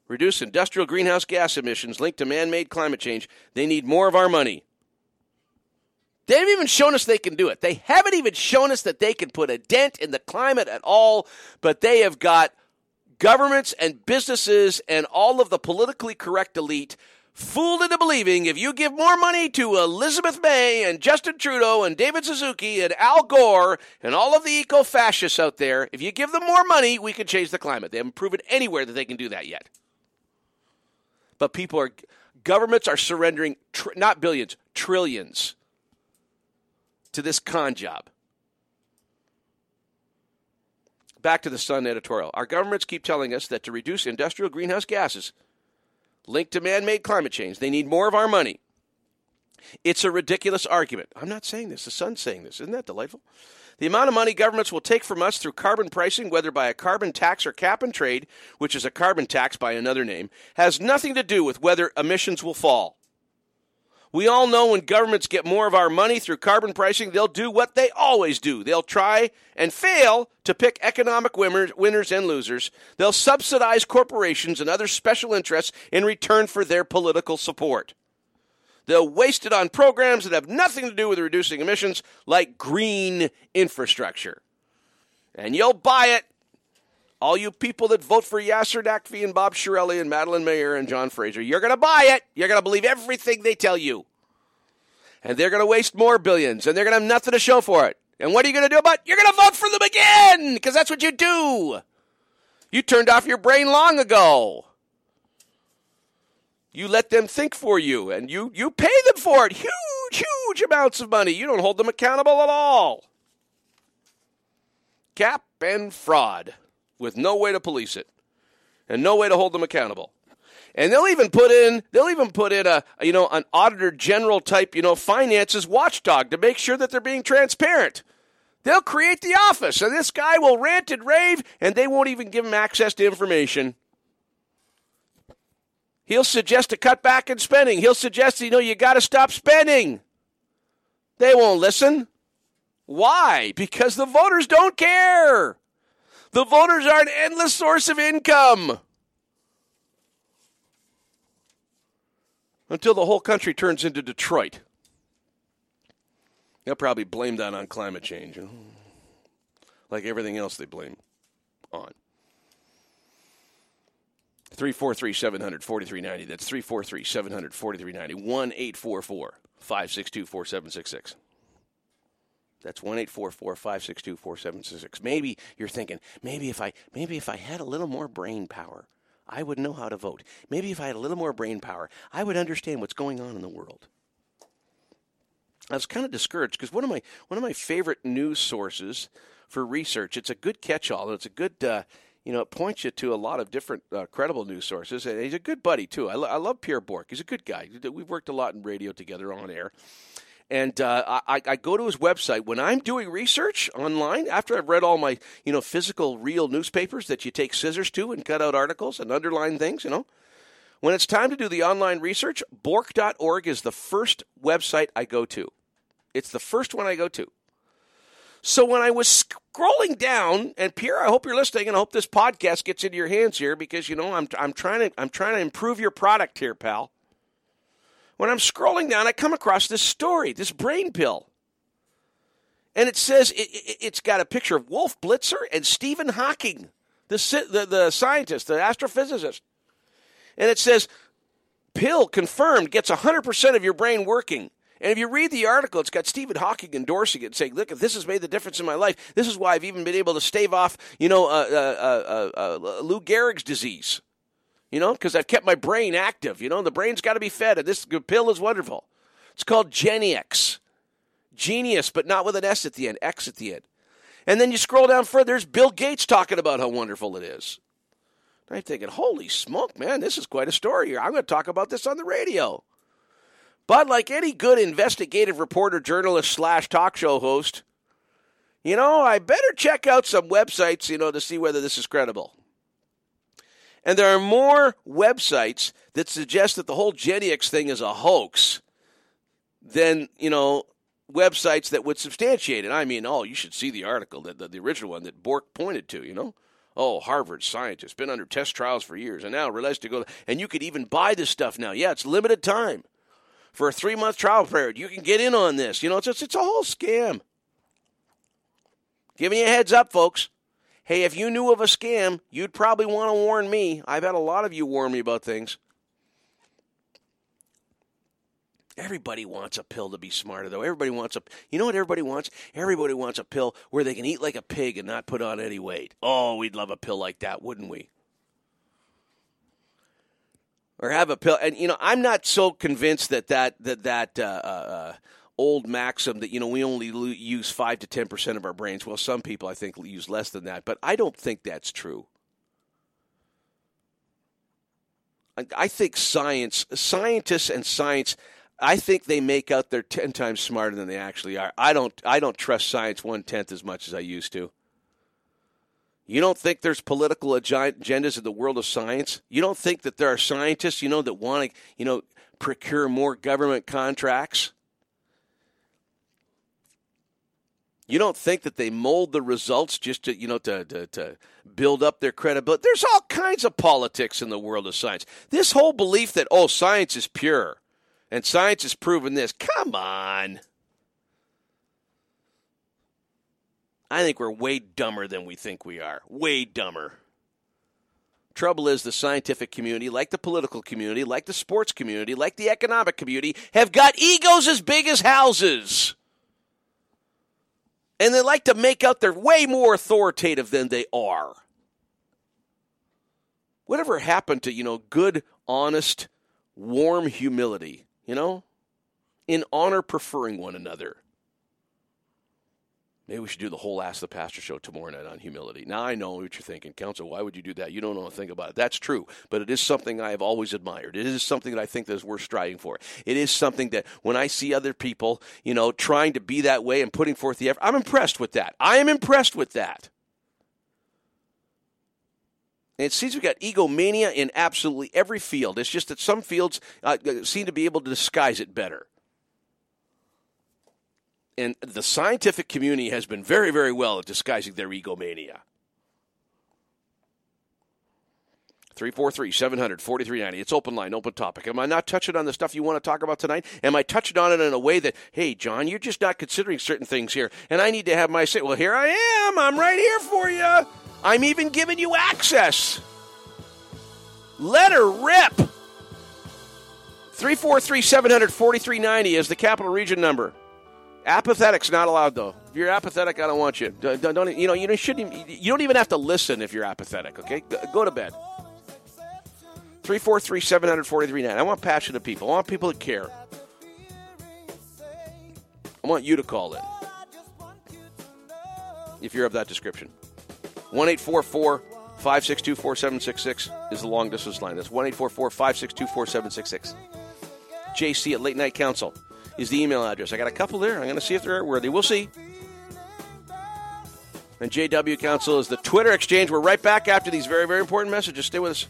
reduce industrial greenhouse gas emissions linked to man-made climate change, they need more of our money. They haven't even shown us they can do it. They haven't even shown us that they can put a dent in the climate at all, but they have got governments and businesses and all of the politically correct elite fooled into believing if you give more money to Elizabeth May and Justin Trudeau and David Suzuki and Al Gore and all of the eco fascists out there, if you give them more money, we can change the climate. They haven't proven anywhere that they can do that yet. But people are, governments are surrendering tr- not billions, trillions to this con job. Back to the Sun editorial. Our governments keep telling us that to reduce industrial greenhouse gases linked to man made climate change, they need more of our money. It's a ridiculous argument. I'm not saying this, the Sun's saying this. Isn't that delightful? The amount of money governments will take from us through carbon pricing, whether by a carbon tax or cap and trade, which is a carbon tax by another name, has nothing to do with whether emissions will fall. We all know when governments get more of our money through carbon pricing, they'll do what they always do. They'll try and fail to pick economic winners and losers. They'll subsidize corporations and other special interests in return for their political support. They'll waste it on programs that have nothing to do with reducing emissions, like green infrastructure. And you'll buy it. All you people that vote for Yasir Naqvi and Bob Chiarelli and Madeleine Meilleur and John Fraser, you're going to buy it. You're going to believe everything they tell you. And they're going to waste more billions, and they're going to have nothing to show for it. And what are you going to do about it? You're going to vote for them again, because that's what you do. You turned off your brain long ago. You let them think for you, and you, you pay them for it. Huge, huge amounts of money. You don't hold them accountable at all. Cap and fraud with no way to police it and no way to hold them accountable. And they'll even put in they'll even put in a you know an auditor general type you know finances watchdog to make sure that they're being transparent. They'll create the office, and this guy will rant and rave, and they won't even give him access to information. He'll suggest a cut back in spending. He'll suggest, you know, you got to stop spending. They won't listen. Why? Because the voters don't care. The voters are an endless source of income. Until the whole country turns into Detroit. They'll probably blame that on climate change, like everything else they blame on. 343 700 4390. That's 343 700 4390. 1 844 562 4766. That's 1 844 562 4766. Maybe you're thinking, maybe if I maybe if I had a little more brain power, I would know how to vote. Maybe if I had a little more brain power, I would understand what's going on in the world. I was kind of discouraged because one of my one of my favorite news sources for research. It's a good catch-all it's a good uh, you know, it points you to a lot of different uh, credible news sources. And he's a good buddy, too. I, lo- I love Pierre Bourque. He's a good guy. We've worked a lot in radio together on air. And uh, I, I, go to his website when I'm doing research online. After I've read all my, you know, physical, real newspapers that you take scissors to and cut out articles and underline things, you know. When it's time to do the online research, Bourque.org is the first website I go to. It's the first one I go to. So when I was scrolling down, and Pierre, I hope you're listening, and I hope this podcast gets into your hands here because you know I'm I'm trying to I'm trying to improve your product here, pal. When I'm scrolling down, I come across this story, this brain pill, and it says it, it, it's got a picture of Wolf Blitzer and Stephen Hawking, the the, the scientist, the astrophysicist, and it says pill confirmed gets 100% of your brain working. And if you read the article, it's got Stephen Hawking endorsing it, saying, "Look, this has made the difference in my life, this is why I've even been able to stave off, you know, uh, uh, uh, uh Lou Gehrig's disease, you know, because I've kept my brain active. You know, the brain's got to be fed, and this pill is wonderful. It's called Geniux, genius, but not with an S at the end, X at the end. And then you scroll down further, there's Bill Gates talking about how wonderful it is. I'm thinking, holy smoke, man, this is quite a story here. I'm going to talk about this on the radio. But like any good investigative reporter, journalist, slash talk show host, you know, I better check out some websites, you know, to see whether this is credible. And there are more websites that suggest that the whole Geniux thing is a hoax than, you know, websites that would substantiate it. I mean, oh, you should see the article, the, the, the original one that Bourque pointed to, you know. Oh, Harvard scientist, been under test trials for years, and now realized to go. And you could even buy this stuff now. Yeah, it's limited time for a three month trial period. You can get in on this. You know, it's, it's a whole scam. Giving you a heads up, folks. Hey, if you knew of a scam, you'd probably want to warn me. I've had a lot of you warn me about things. Everybody wants a pill to be smarter, though. Everybody wants a. You know what everybody wants? Everybody wants a pill where they can eat like a pig and not put on any weight. Oh, we'd love a pill like that, wouldn't we? Or have a pill, and you know, I'm not so convinced that that that that uh, uh, old maxim that you know we only use five to ten percent of our brains. Well, some people I think use less than that, but I don't think that's true. I, I think science, scientists, and science I think they make out they're ten times smarter than they actually are. I don't. I don't trust science one tenth as much as I used to. You don't think there's political agendas in the world of science? You don't think that there are scientists, you know, that want to, you know, procure more government contracts? You don't think that they mold the results just to, you know, to, to, to build up their credibility? There's all kinds of politics in the world of science. This whole belief that, oh, science is pure and science has proven this. Come on. I think we're way dumber than we think we are. Way dumber. Trouble is, the scientific community, like the political community, like the sports community, like the economic community, have got egos as big as houses. And they like to make out they're way more authoritative than they are. Whatever happened to, you know, good, honest, warm humility, you know? In honor preferring one another. Maybe we should do the whole Ask the Pastor show tomorrow night on humility. Now I know what you're thinking, Council. Why would you do that? You don't know to think about it. That's true, but it is something I have always admired. It is something that I think that is worth striving for. It is something that when I see other people, you know, trying to be that way and putting forth the effort, I'm impressed with that. I am impressed with that. And it seems we've got egomania in absolutely every field. It's just that some fields uh, seem to be able to disguise it better and the scientific community has been very, very well at disguising their egomania. 343 700 4390. It's open line, open topic. Am I not touching on the stuff you want to talk about tonight? Am I touching on it in a way that, hey, John, you're just not considering certain things here, and I need to have my say? Well, here I am. I'm right here for you. I'm even giving you access. Let her rip. 343 700 4390 is the capital region number. Apathetic's not allowed though. If you're apathetic, I don't want you. Don't, don't you know? You shouldn't. You don't even have to listen if you're apathetic. Okay, go to bed. Three four three seven hundred forty three nine. I want passionate people. I want people that care. I want you to call in if you're of that description. One eight four four five six two four seven six six is the long distance line. That's one eight four four five six two four seven six six. JC at Late Night Council is the email address. I got a couple there. I'm going to see if they're worthy. We'll see. And JW Council is the Twitter exchange. We're right back after these very, very important messages. Stay with us.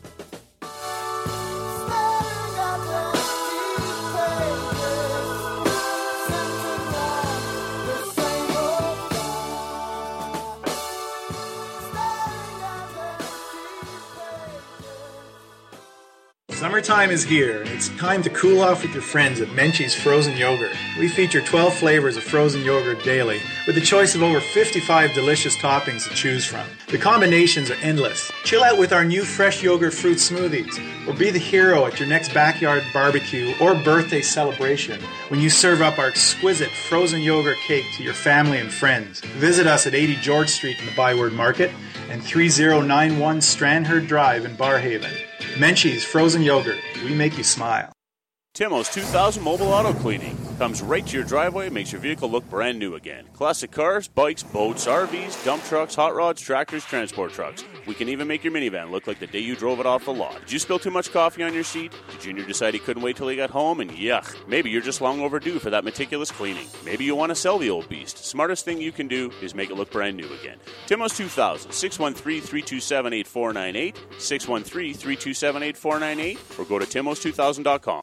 Summertime is here, and it's time to cool off with your friends at Menchie's Frozen Yogurt. We feature 12 flavors of frozen yogurt daily, with a choice of over 55 delicious toppings to choose from. The combinations are endless. Chill out with our new fresh yogurt fruit smoothies, or be the hero at your next backyard barbecue or birthday celebration when you serve up our exquisite frozen yogurt cake to your family and friends. Visit us at 80 George Street in the Byward Market and 3091 Strandherd Drive in Barrhaven. Menchie's Frozen Yogurt. We make you smile. Timo's 2000 Mobile Auto Cleaning comes right to your driveway makes your vehicle look brand new again. Classic cars, bikes, boats, RVs, dump trucks, hot rods, tractors, transport trucks. We can even make your minivan look like the day you drove it off the lot. Did you spill too much coffee on your seat? Did Junior decide he couldn't wait till he got home? And yuck, maybe you're just long overdue for that meticulous cleaning. Maybe you want to sell the old beast. Smartest thing you can do is make it look brand new again. Timo's 2000, 613 327 8498, 613 327 8498, or go to timos2000.com.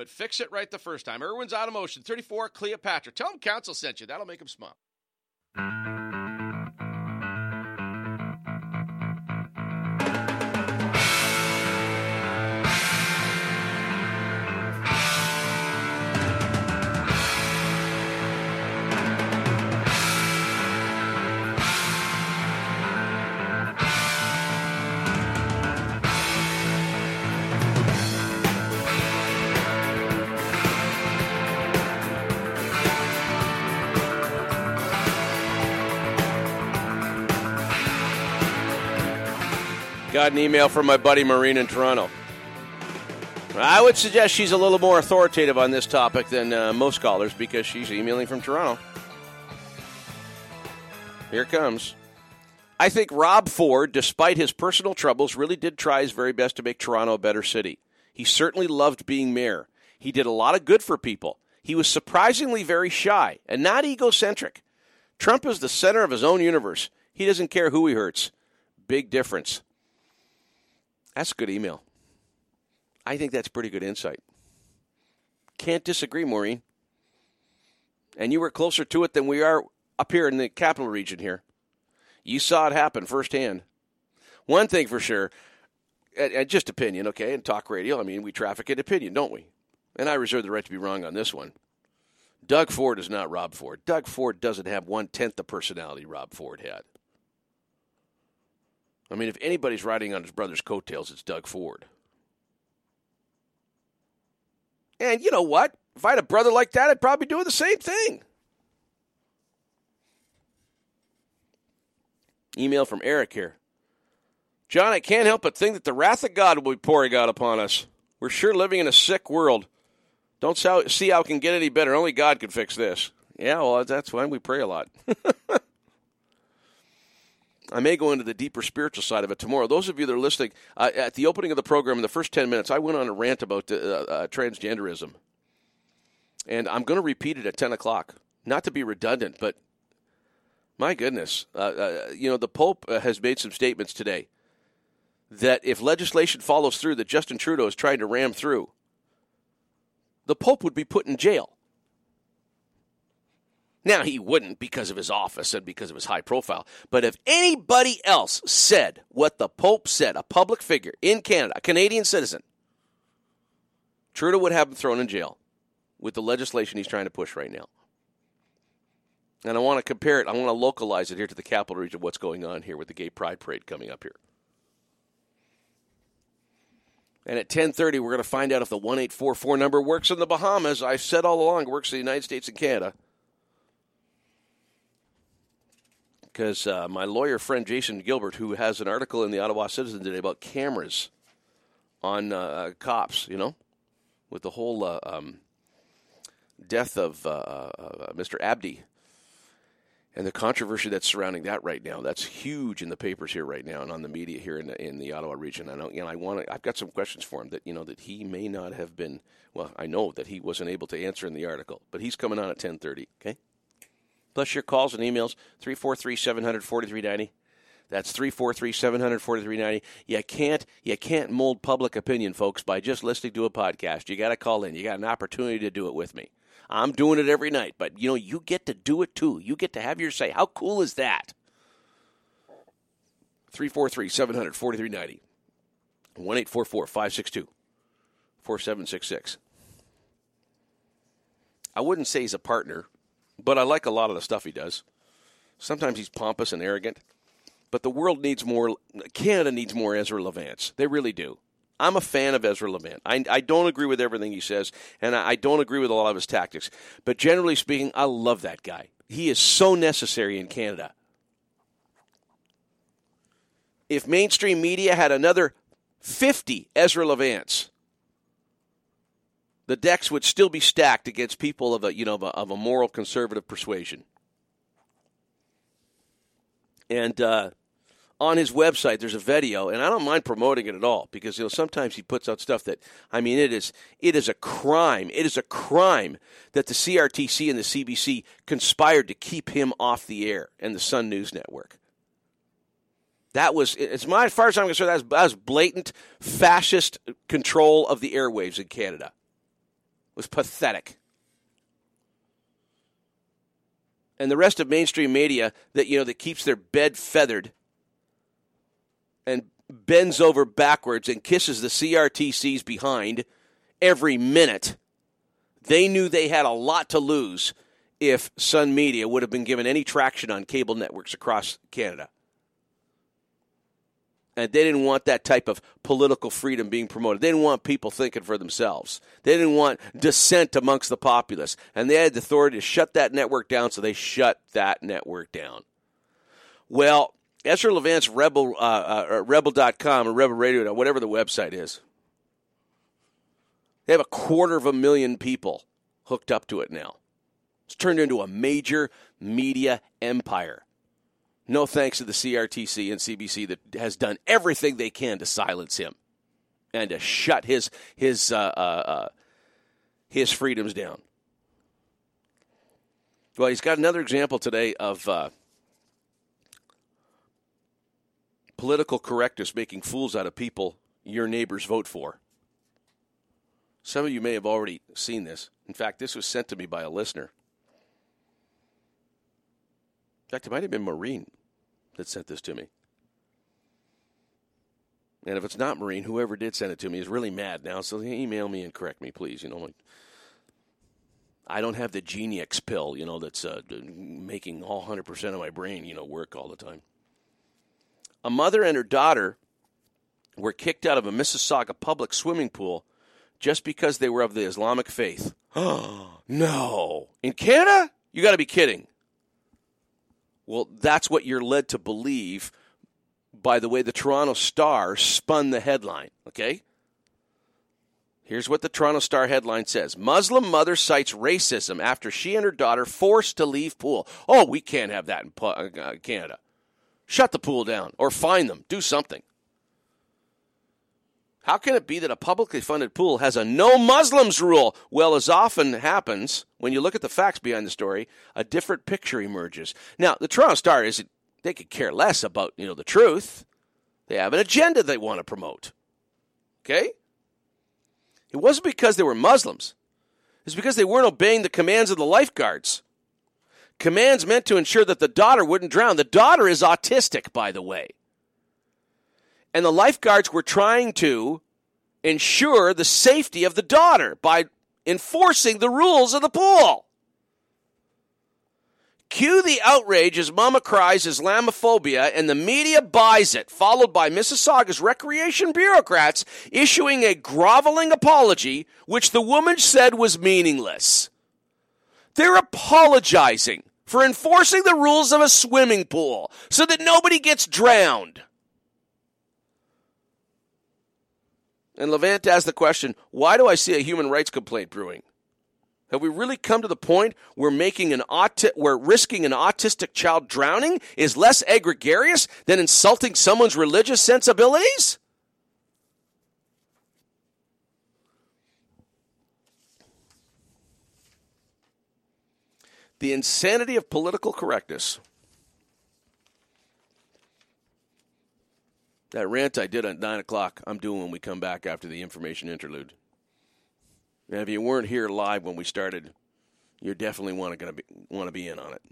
but fix it right the first time. Irwin's Automotion, 34 Cleopatra. Tell them Council sent you. That'll make them smile. Got an email from my buddy Maureen in Toronto. I would suggest she's a little more authoritative on this topic than uh, most scholars because she's emailing from Toronto. Here comes. I think Rob Ford, despite his personal troubles, really did try his very best to make Toronto a better city. He certainly loved being mayor. He did a lot of good for people. He was surprisingly very shy and not egocentric. Trump is the center of his own universe. He doesn't care who he hurts. Big difference. That's a good email. I think that's pretty good insight. Can't disagree, Maureen. And you were closer to it than we are up here in the capital region here. You saw it happen firsthand. One thing for sure, and, just opinion, okay, and talk radio, I mean, we traffic in opinion, don't we? And I reserve the right to be wrong on this one. Doug Ford is not Rob Ford. Doug Ford doesn't have one tenth the personality Rob Ford had. I mean, if anybody's riding on his brother's coattails, it's Doug Ford. And you know what? If I had a brother like that, I'd probably do the same thing. Email from Eric here. John, I can't help but think that the wrath of God will be pouring out upon us. We're sure living in a sick world. Don't see how it can get any better. Only God can fix this. Yeah, well, that's why we pray a lot. I may go into the deeper spiritual side of it tomorrow. Those of you that are listening, uh, at the opening of the program, in the first 10 minutes, I went on a rant about uh, uh, transgenderism. And I'm going to repeat it at 10 o'clock. Not to be redundant, but my goodness. Uh, uh, you know, the Pope uh, has made some statements today that if legislation follows through that Justin Trudeau is trying to ram through, the Pope would be put in jail. Now, he wouldn't because of his office and because of his high profile. But if anybody else said what the Pope said, a public figure in Canada, a Canadian citizen, Trudeau would have him thrown in jail with the legislation he's trying to push right now. And I want to compare it, I want to localize it here to the capital region, what's going on here with the Gay Pride Parade coming up here. And at 10:30 we're going to find out if the 1844 number works in the Bahamas. I've said all along it works in the United States and Canada. Because uh, my lawyer friend Jason Gilbert, who has an article in the Ottawa Citizen today about cameras on uh, cops, you know, with the whole uh, um, death of uh, uh, Mr. Abdi and the controversy that's surrounding that right now. That's huge in the papers here right now and on the media here in the, in the Ottawa region. I know, you know, I want. I've got some questions for him that you know that he may not have been. Well, I know that he wasn't able to answer in the article, but he's coming on at ten thirty. Okay. Plus your calls and emails 343 700 4390. That's 343 700 4390. You can't you can't mold public opinion, folks, by just listening to a podcast. You got to call in. You got an opportunity to do it with me. I'm doing it every night, but you know, you get to do it too. You get to have your say. How cool is that? 343 700 4390. 1 562 4766. I wouldn't say he's a partner, but I like a lot of the stuff he does. Sometimes he's pompous and arrogant, but the world needs more, Canada needs more Ezra Levants. They really do. I'm a fan of Ezra Levant. I, I don't agree with everything he says, and I, I don't agree with a lot of his tactics. But generally speaking, I love that guy. He is so necessary in Canada. If mainstream media had another 50 Ezra Levants, the decks would still be stacked against people of a you know of a, of a moral conservative persuasion. And uh, on his website there's a video and i don't mind promoting it at all because you know sometimes he puts out stuff that i mean it is it is a crime it is a crime that the crtc and the cbc conspired to keep him off the air and the sun news network that was as far as i'm concerned that that was blatant fascist control of the airwaves in canada was pathetic and the rest of mainstream media that you know that keeps their bed feathered and bends over backwards and kisses the CRTC's behind every minute. They knew they had a lot to lose if Sun Media would have been given any traction on cable networks across Canada. And they didn't want that type of political freedom being promoted. They didn't want people thinking for themselves. They didn't want dissent amongst the populace. And they had the authority to shut that network down, so they shut that network down. Well, Ezra Levant's Rebel, uh, uh, Rebel.com or Rebel Radio, whatever the website is. They have a quarter of a million people hooked up to it now. It's turned into a major media empire. No thanks to the CRTC and CBC that has done everything they can to silence him and to shut his his uh, uh, uh, his freedoms down. Well, he's got another example today of uh, political correctness making fools out of people your neighbors vote for. Some of you may have already seen this. In fact, this was sent to me by a listener. In fact, it might have been Maureen that sent this to me. And if it's not Maureen, whoever did send it to me is really mad now. So email me and correct me, please. You know, like, I don't have the Geniux pill, you know, that's uh, making all 100% of my brain, you know, work all the time. A mother and her daughter were kicked out of a Mississauga public swimming pool just because they were of the Islamic faith. Oh, no. In Canada? You got to be kidding. Well, that's what you're led to believe by the way the Toronto Star spun the headline, okay? Here's what the Toronto Star headline says Muslim mother cites racism after she and her daughter forced to leave pool. Oh, we can't have that in uh, Canada. Shut the pool down or fine them. Do something. How can it be that a publicly funded pool has a no Muslims rule? Well, as often happens, when you look at the facts behind the story, a different picture emerges. Now, the Toronto Star is they could care less about, you know, the truth. They have an agenda they want to promote. Okay? It wasn't because they were Muslims. It's because they weren't obeying the commands of the lifeguards. Commands meant to ensure that the daughter wouldn't drown. The daughter is autistic, by the way. And the lifeguards were trying to ensure the safety of the daughter by enforcing the rules of the pool. Cue the outrage as Mama cries Islamophobia and the media buys it, followed by Mississauga's recreation bureaucrats issuing a groveling apology, which the woman said was meaningless. They're apologizing for enforcing the rules of a swimming pool so that nobody gets drowned. And Levant asked the question why do I see a human rights complaint brewing? Have we really come to the point where making an auti- where risking an autistic child drowning is less egregious than insulting someone's religious sensibilities? The insanity of political correctness. That rant I did at 9 o'clock, I'm doing when we come back after the information interlude. And if you weren't here live when we started, you're definitely want to be want to be in on it.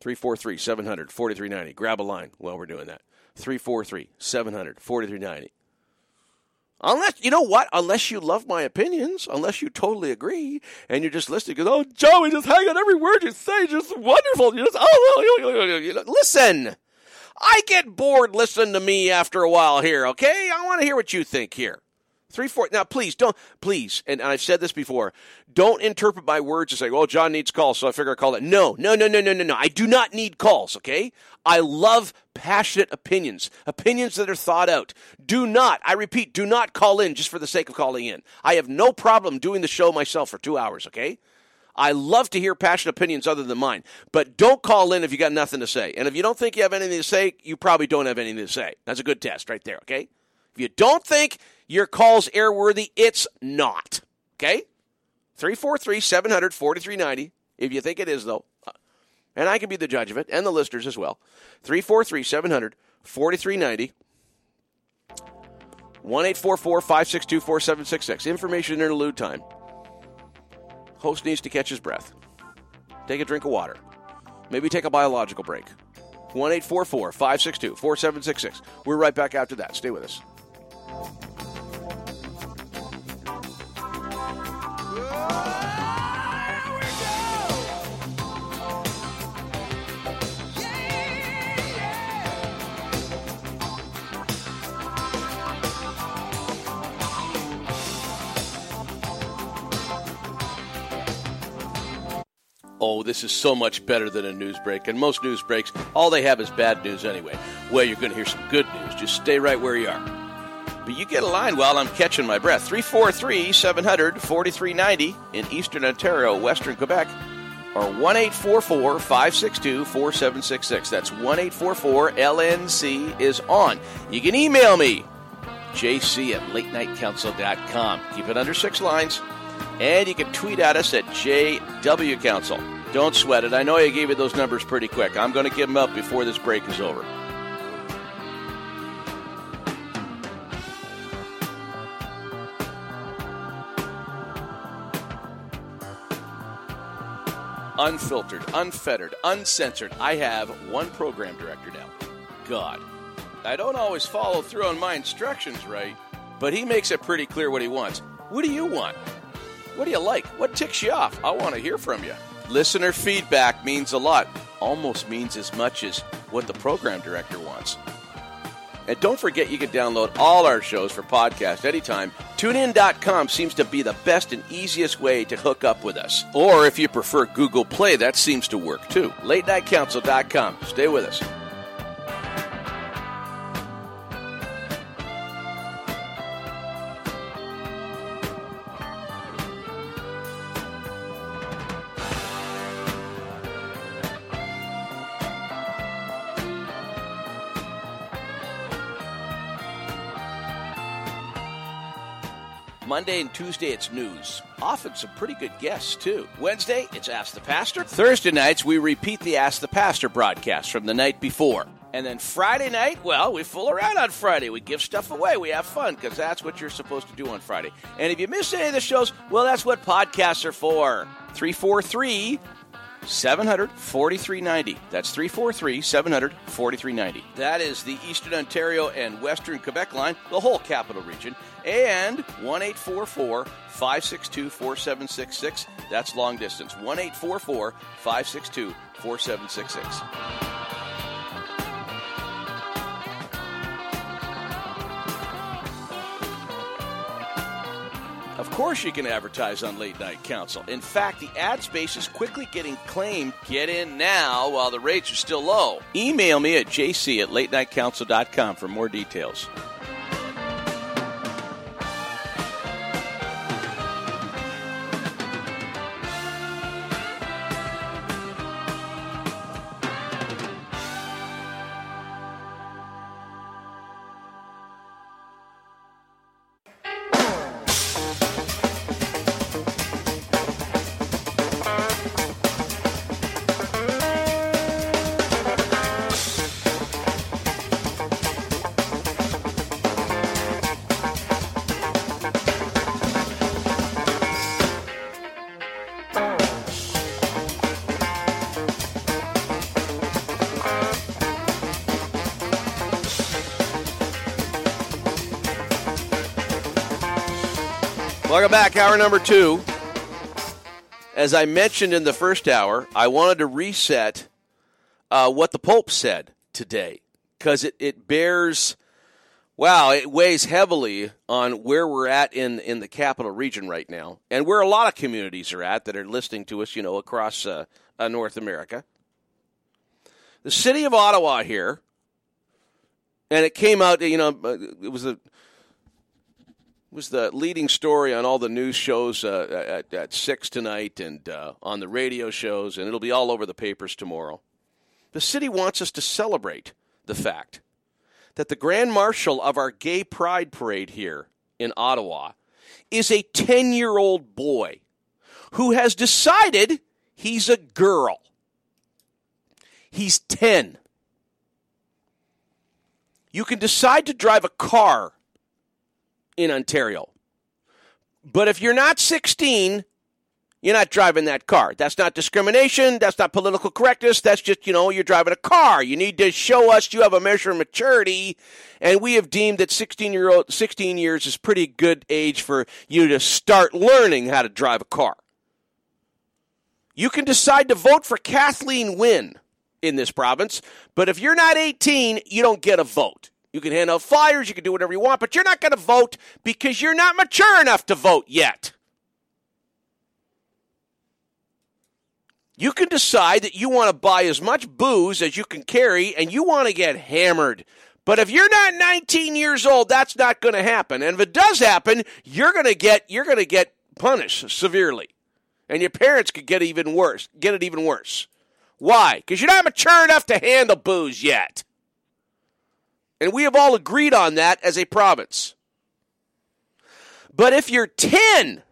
343 700 4390. Grab a line while we're doing that. 343 700 4390. Unless, you know what? Unless you love my opinions, unless you totally agree, and you're just listening, because, oh, Joey, just hang on every word you say, just wonderful. You just, oh, oh, oh, oh listen. I get bored listening to me after a while here, okay? I want to hear what you think here. Three, four. Now, please don't, please, and I've said this before, don't interpret my words as saying, well, John needs calls, so I figure I'll call it. No, no, no, no, no, no, no. I do not need calls, okay? I love passionate opinions, opinions that are thought out. Do not, I repeat, do not call in just for the sake of calling in. I have no problem doing the show myself for two hours, okay? I love to hear passionate opinions other than mine, but don't call in if you got nothing to say. And if you don't think you have anything to say, you probably don't have anything to say. That's a good test right there, okay? If you don't think your call's airworthy, it's not. Okay? 343 700 4390. If you think it is, though. Uh, and I can be the judge of it, and the listeners as well. 343 700 4390. 1 562 4766. Information interlude time. Host needs to catch his breath. Take a drink of water. Maybe take a biological break. 1 562 4766. We're right back after that. Stay with us. Oh, this is so much better than a news break. And most news breaks, all they have is bad news anyway. Well, you're going to hear some good news. Just stay right where you are. But you get a line while I'm catching my breath. 343 700 4390 in Eastern Ontario, Western Quebec, or 1 562 4766. That's 1 LNC is on. You can email me, jc at latenightcouncil.com. Keep it under six lines. And you can tweet at us at JW Council. Don't sweat it. I know I gave you those numbers pretty quick. I'm going to give them up before this break is over. Unfiltered, unfettered, uncensored. I have one program director now. God. I don't always follow through on my instructions right, but he makes it pretty clear what he wants. What do you want? What do you like? What ticks you off? I want to hear from you. Listener feedback means a lot, almost means as much as what the program director wants. And don't forget you can download all our shows for podcast anytime. TuneIn.com seems to be the best and easiest way to hook up with us. Or if you prefer Google Play, that seems to work too. LateNightCouncil.com. Stay with us. Monday and Tuesday, it's news. Often some pretty good guests, too. Wednesday, it's Ask the Pastor. Thursday nights, we repeat the Ask the Pastor broadcast from the night before. And then Friday night, well, we fool around on Friday. We give stuff away. We have fun because that's what you're supposed to do on Friday. And if you miss any of the shows, well, that's what podcasts are for. 343 700 4390. That's 343 700 4390. That is the Eastern Ontario and Western Quebec line, the whole capital region. And 1 562 4766. That's long distance. 1 562 4766. Of course, you can advertise on Late Night Council. In fact, the ad space is quickly getting claimed. Get in now while the rates are still low. Email me at jc at latenightcouncil.com for more details. Hour number two. As I mentioned in the first hour, I wanted to reset uh, what the Pope said today because it, it bears, wow, it weighs heavily on where we're at in, in the capital region right now and where a lot of communities are at that are listening to us, you know, across uh, uh, North America. The city of Ottawa here, and it came out, you know, it was a was the leading story on all the news shows uh, at, at, 6 tonight and uh, on the radio shows, and it'll be all over the papers tomorrow. The city wants us to celebrate the fact that the Grand Marshal of our Gay Pride Parade here in Ottawa is a 10 year old boy who has decided he's a girl. He's 10. You can decide to drive a car in Ontario. But if you're not 16, you're not driving that car. That's not discrimination. That's not political correctness. That's just, you know, you're driving a car. You need to show us you have a measure of maturity. And we have deemed that 16 year old, 16 years is pretty good age for you to start learning how to drive a car. You can decide to vote for Kathleen Wynne in this province, but if you're not 18, you don't get a vote. You can hand out flyers, you can do whatever you want, but you're not going to vote because you're not mature enough to vote yet. You can decide that you want to buy as much booze as you can carry and you want to get hammered. But if you're not 19 years old, that's not going to happen. And if it does happen, you're going to get you're going to get punished severely. And your parents could get even worse, get it even worse. Why? Cuz you're not mature enough to handle booze yet. And we have all agreed on that as a province. But if you're 10,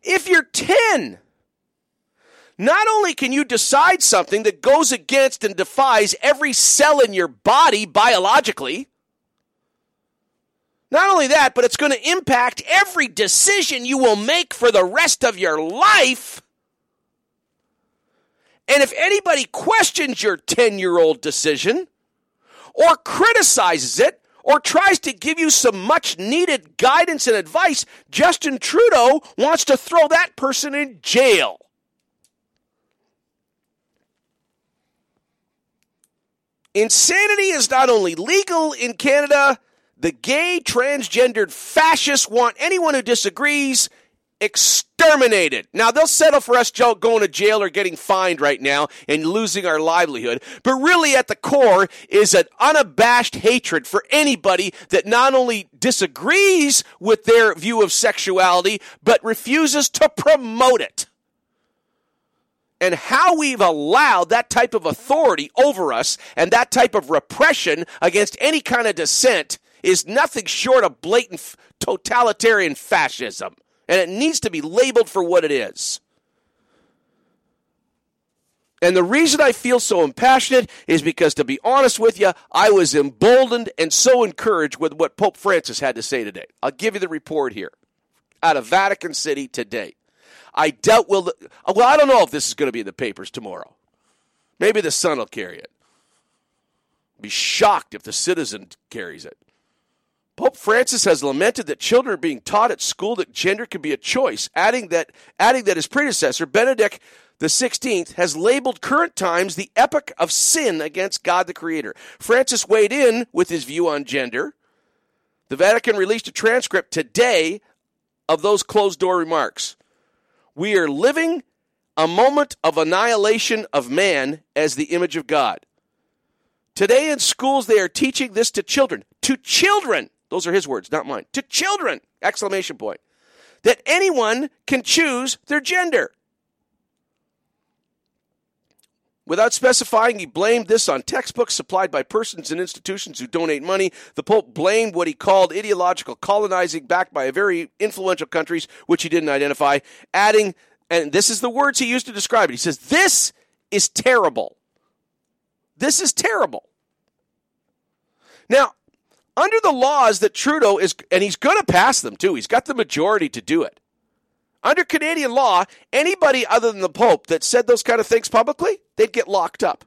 if you're 10, not only can you decide something that goes against and defies every cell in your body biologically, not only that, but it's going to impact every decision you will make for the rest of your life. And if anybody questions your 10 year old decision or criticizes it or tries to give you some much needed guidance and advice, Justin Trudeau wants to throw that person in jail. Insanity is not only legal in Canada, the gay, transgendered fascists want anyone who disagrees exterminated. Now, they'll settle for us going to jail or getting fined right now and losing our livelihood. But really, at the core is an unabashed hatred for anybody that not only disagrees with their view of sexuality, but refuses to promote it and how we've allowed that type of authority over us and that type of repression against any kind of dissent is nothing short of blatant totalitarian fascism. And it needs to be labeled for what it is. And the reason I feel so impassionate is because, to be honest with you, I was emboldened and so encouraged with what Pope Francis had to say today. I'll give you the report here out of Vatican City today. I doubt will. Well, I don't know if this is going to be in the papers tomorrow. Maybe the Sun will carry it. Be shocked if the Citizen carries it. Pope Francis has lamented that children are being taught at school that gender can be a choice, adding that adding that his predecessor Benedict 16th has labeled current times the epoch of sin against God the Creator. Francis weighed in with his view on gender. The Vatican released a transcript today of those closed door remarks. We are living a moment of annihilation of man as the image of God. Today in schools, they are teaching this to children. To children! Those are his words, not mine. To children! Exclamation point. That anyone can choose their gender. Without specifying, he blamed this on textbooks supplied by persons and institutions who donate money. The Pope blamed what he called ideological colonizing backed by very influential countries, which he didn't identify, adding, and this is the words he used to describe it. He says, This is terrible. This is terrible. Now, under the laws that Trudeau is, and he's going to pass them too, he's got the majority to do it. Under Canadian law, anybody other than the Pope that said those kind of things publicly, they'd get locked up.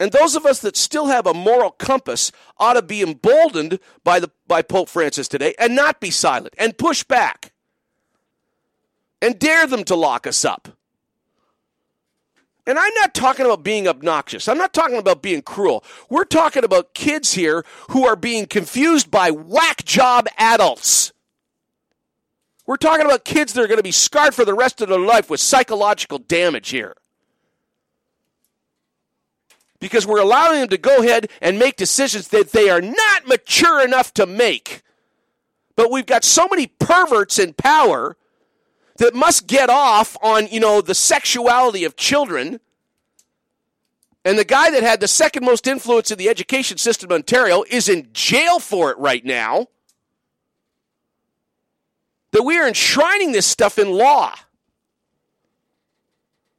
And those of us that still have a moral compass ought to be emboldened by, the, by Pope Francis today and not be silent and push back and dare them to lock us up. And I'm not talking about being obnoxious. I'm not talking about being cruel. We're talking about kids here who are being confused by whack job adults. We're talking about kids that are going to be scarred for the rest of their life with psychological damage here. Because we're allowing them to go ahead and make decisions that they are not mature enough to make. But we've got so many perverts in power that must get off on, you know, the sexuality of children. And the guy that had the second most influence in the education system in Ontario is in jail for it right now that we are enshrining this stuff in law.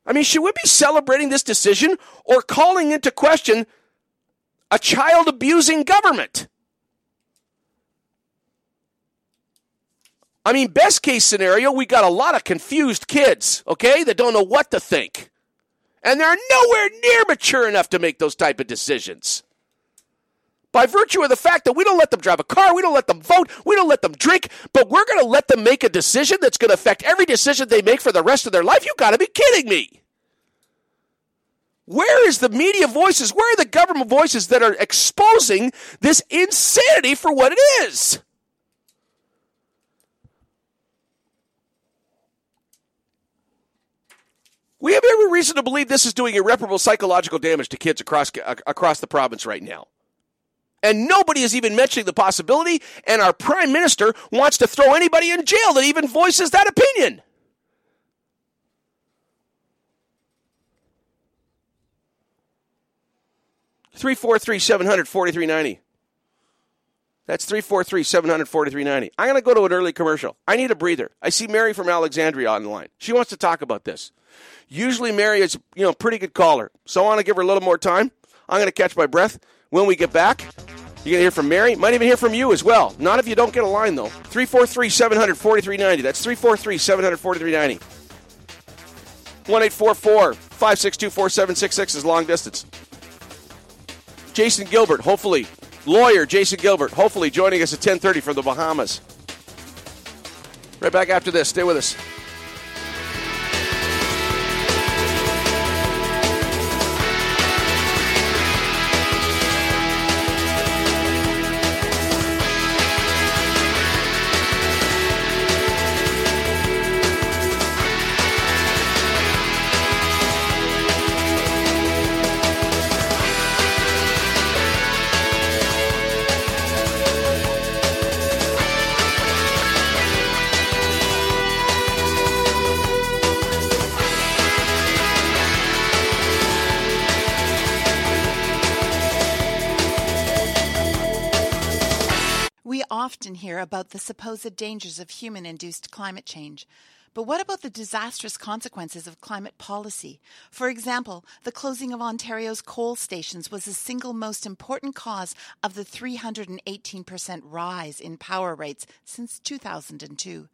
I mean, should we be celebrating this decision or calling into question a child abusing government? I mean, best case scenario, we got a lot of confused kids, okay, that don't know what to think. And they're nowhere near mature enough to make those type of decisions by virtue of the fact that we don't let them drive a car, we don't let them vote, we don't let them drink, but we're going to let them make a decision that's going to affect every decision they make for the rest of their life? You got to be kidding me. Where is the media voices? Where are the government voices that are exposing this insanity for what it is? We have every reason to believe this is doing irreparable psychological damage to kids across uh, across the province right now. And nobody is even mentioning the possibility, and our prime minister wants to throw anybody in jail that even voices that opinion. Three four three seven hundred forty three ninety. That's 343 743 I'm going to go to an early commercial. I need a breather. I see Mary from Alexandria on the line. She wants to talk about this. Usually, Mary is, you know, pretty good caller. So I want to give her a little more time. I'm going to catch my breath. When we get back, you're going to hear from Mary. Might even hear from you as well. Not if you don't get a line, though. 343 743 That's 343 743 1 562 4766 is long distance. Jason Gilbert, hopefully lawyer Jason Gilbert, hopefully joining us at 10:30 from the Bahamas. Right back after this. Stay with us. About the supposed dangers of human induced climate change. But what about the disastrous consequences of climate policy? For example, the closing of Ontario's coal stations was the single most important cause of the 318% rise in power rates since 2002.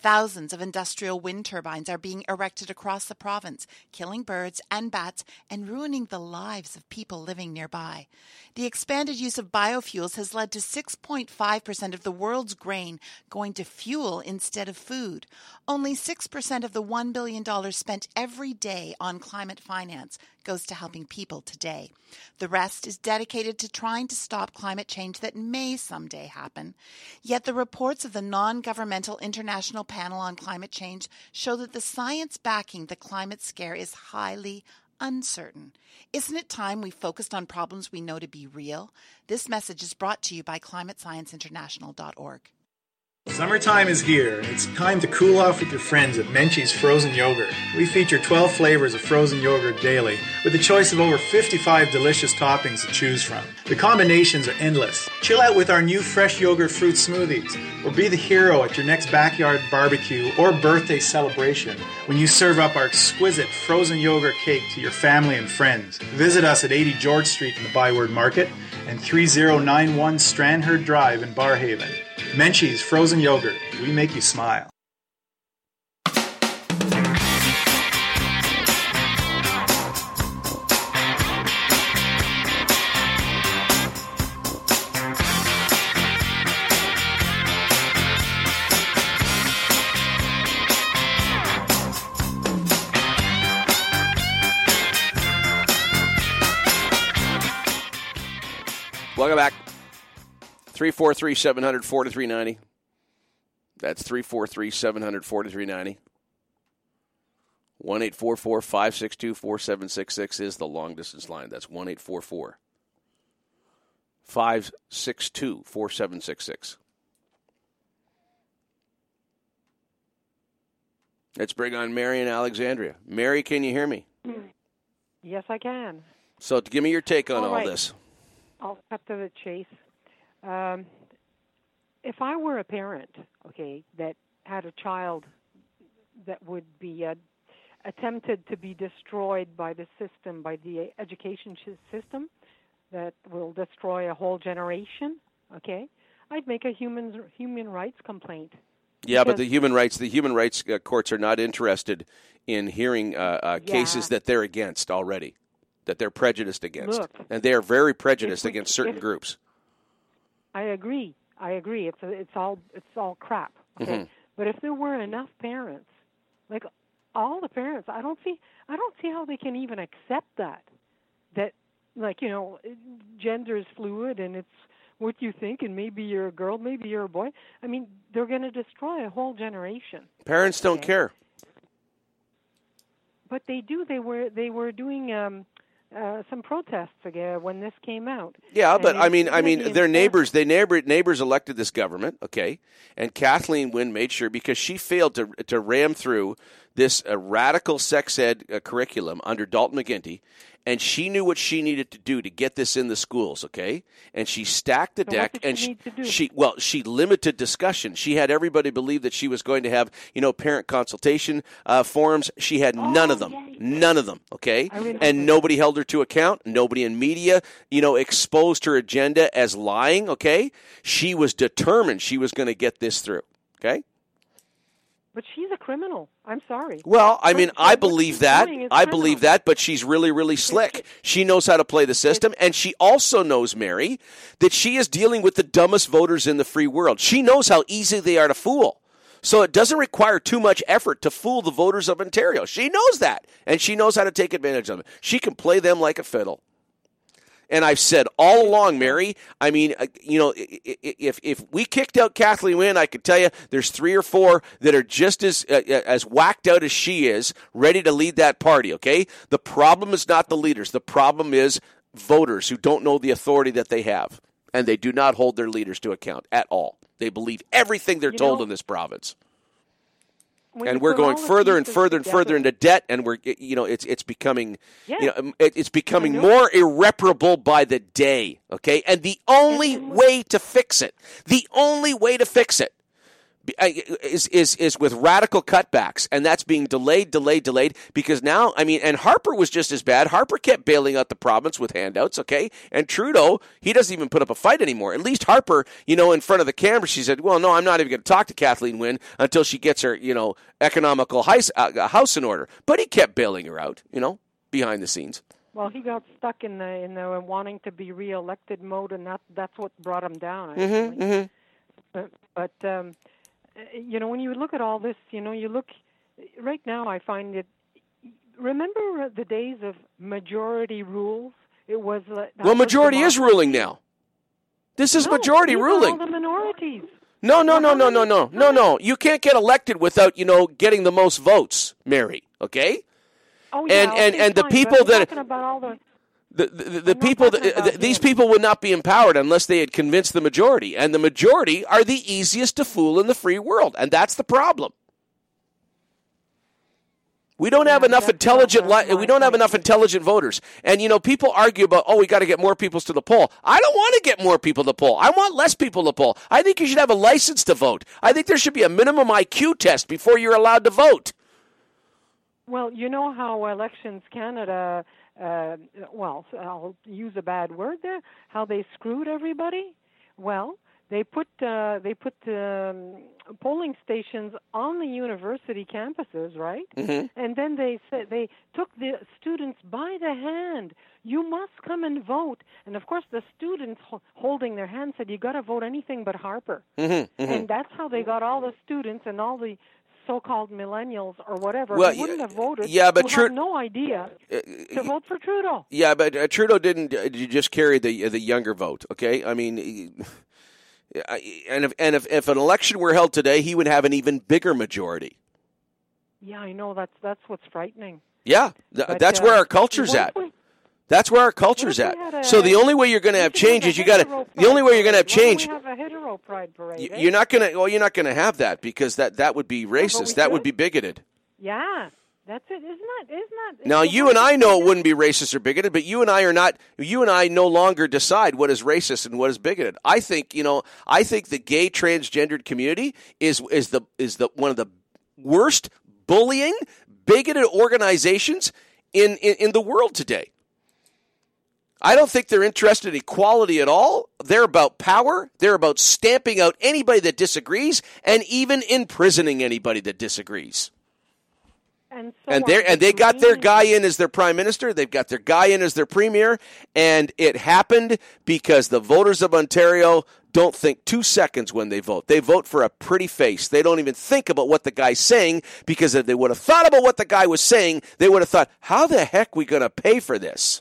Thousands of industrial wind turbines are being erected across the province, killing birds and bats and ruining the lives of people living nearby. The expanded use of biofuels has led to 6.5% of the world's grain going to fuel instead of food. Only 6% of the $1 billion spent every day on climate finance goes to helping people today. The rest is dedicated to trying to stop climate change that may someday happen. Yet the reports of the non governmental International Panel on Climate Change show that the science backing the climate scare is highly uncertain. Isn't it time we focused on problems we know to be real? This message is brought to you by climatescienceinternational.org. Summertime is here, and it's time to cool off with your friends at Menchie's Frozen Yogurt. We feature 12 flavors of frozen yogurt daily, with a choice of over 55 delicious toppings to choose from. The combinations are endless. Chill out with our new fresh yogurt fruit smoothies, or be the hero at your next backyard barbecue or birthday celebration when you serve up our exquisite frozen yogurt cake to your family and friends. Visit us at 80 George Street in the Byward Market and 3091 Strandherd Drive in Barrhaven. Menchie's Frozen Yogurt. We make you smile. Welcome back. 343 700 4390. That's 343 700 4390. 1 562 4766 is the long distance line. That's 1 562 4766. Let's bring on Mary in Alexandria. Mary, can you hear me? Yes, I can. So, give me your take on all, all right. this. I'll cut to the chase. Um, if I were a parent, okay, that had a child that would be uh, attempted to be destroyed by the system, by the education system, that will destroy a whole generation, okay, I'd make a human human rights complaint. Yeah, but the human rights the human rights uh, courts are not interested in hearing uh, uh, Yeah. cases that they're against already, that they're prejudiced against, Look, and they are very prejudiced we- against certain if- groups. I agree. I agree. It's a, it's all it's all crap. Okay, Mhm. but if there were enough parents, like all the parents, I don't see I don't see how they can even accept that. That like you know, gender is fluid and it's what you think, and maybe you're a girl, maybe you're a boy. I mean, they're going to destroy a whole generation. Parents don't care. but they do. They were they were doing um, uh, some protests again when this came out. Yeah, And but I mean, I mean, their neighbors, they neighbor neighbors elected this government, okay, and Kathleen Wynne made sure because she failed to to ram through this uh, radical sex ed uh, curriculum under Dalton McGuinty, and she knew what she needed to do to get this in the schools, okay, and she stacked the So deck, and she she, need to do? she well, she limited discussion. She had everybody believe that she was going to have you know parent consultation uh, forums. She had none of them, none of them, okay, Oh, and nobody held her to account. Nobody in media, you know, exposed her agenda as lying. Okay, she was determined she was going to get this through. Okay. But she's a criminal. I'm sorry. Well, I mean, I believe that. I believe that, but she's really, really slick. She knows how to play the system, and she also knows, Mary, that she is dealing with the dumbest voters in the free world. She knows how easy they are to fool. So it doesn't require too much effort to fool the voters of Ontario. She knows that, and she knows how to take advantage of it. She can play them like a fiddle. And I've said all along, Mary. I mean, uh, you know, if if we kicked out Kathleen Wynne, I could tell you there's three or four that are just as uh, as whacked out as she is, ready to lead that party. Okay, the problem is not the leaders. The problem is voters who don't know the authority that they have, and they do not hold their leaders to account at all. They believe everything they're You told know, in this province When and we're going further and further and further into debt and we're you know it's it's becoming you know um, it- it's becoming more irreparable by the day okay? And the only way to fix it the only way to fix it is is is with radical cutbacks and that's being delayed delayed delayed because now I mean and Harper was just as bad. Harper kept bailing out the province with handouts okay? And Trudeau he doesn't even put up a fight anymore. At least Harper you know in front of the camera she said well no I'm not even going to talk to Kathleen Wynne until she gets her you know economical house, uh, house in order. But he kept bailing her out you know behind the scenes. Well, he got stuck in the in the wanting to be reelected mode, and that that's what brought him down. Mm-hmm, Actually. But, but um, uh, you know, when you look at all this, you know, you look right now. I find it. Remember the days of majority rules? It was uh, well majority is ruling now this is No, majority ruling All the minorities. No, no, no, no, no, no, no, no. You can't get elected without you know getting the most votes, Mary. Okay. Oh yeah, And- and- and the people that- talking about all the The the, the, the people talking that, about uh, th- these people would not be empowered unless they had convinced the majority, and the majority are the easiest to fool in the free world, and that's the problem. We don't have enough intelligent. Li- we don't have enough intelligent voters, and you know people argue about oh we got to get more people to the poll. I don't want to get more people to the poll. I want less people to poll. I think you should have a license to vote. I think there should be a minimum IQ test before you're allowed to vote. Well, you know how Elections Canada, uh, well, I'll use a bad word there, how they screwed everybody? Well, they put uh, they put um, polling stations on the university campuses, right? Mhm. And then they said they took the students by the hand. You must come and vote. And of course, the students holding their hand said, "You got to vote anything but Harper." Mm-hmm, And that's how they got all the students and all the so-called millennials or whatever Well, who wouldn't have voted. yeah, but who Tru- have no idea to vote for Trudeau. Yeah, but uh, Trudeau didn't uh, just carry the the younger vote. Okay, I mean, I- and if and if, if an election were held today, he would have an even bigger majority. Yeah, I know that's that's what's frightening. Yeah, th- But, that's uh, where our culture's at. we- That's where our culture's at. a- so the only way you're going to have change is you got to. The only way you're going to have parade. Why don't change. We have a hetero pride parade. y- eh? You're not going to. Well, you're not to have that because that that would be racist. we that would be bigoted. Yeah, that's it. Isn't that? Isn't that? Now you and I know it wouldn't be racist or bigoted, but you and I are not. You and I no longer decide what is racist and what is bigoted. I think you know. I think the gay transgendered community is is the is the one of the worst bullying, bigoted organizations in in, in the world today. I don't think they're interested in equality at all. They're about power. They're about stamping out anybody that disagrees and even imprisoning anybody that disagrees And, so and they the and they got their guy in as their prime minister. They've got their guy in as their premier, and it happened because the voters of Ontario don't think two seconds when they vote. They vote for a pretty face. They don't even think about what the guy's saying because if they would have thought about what the guy was saying, they would have thought, "How the heck are we going to pay for this?"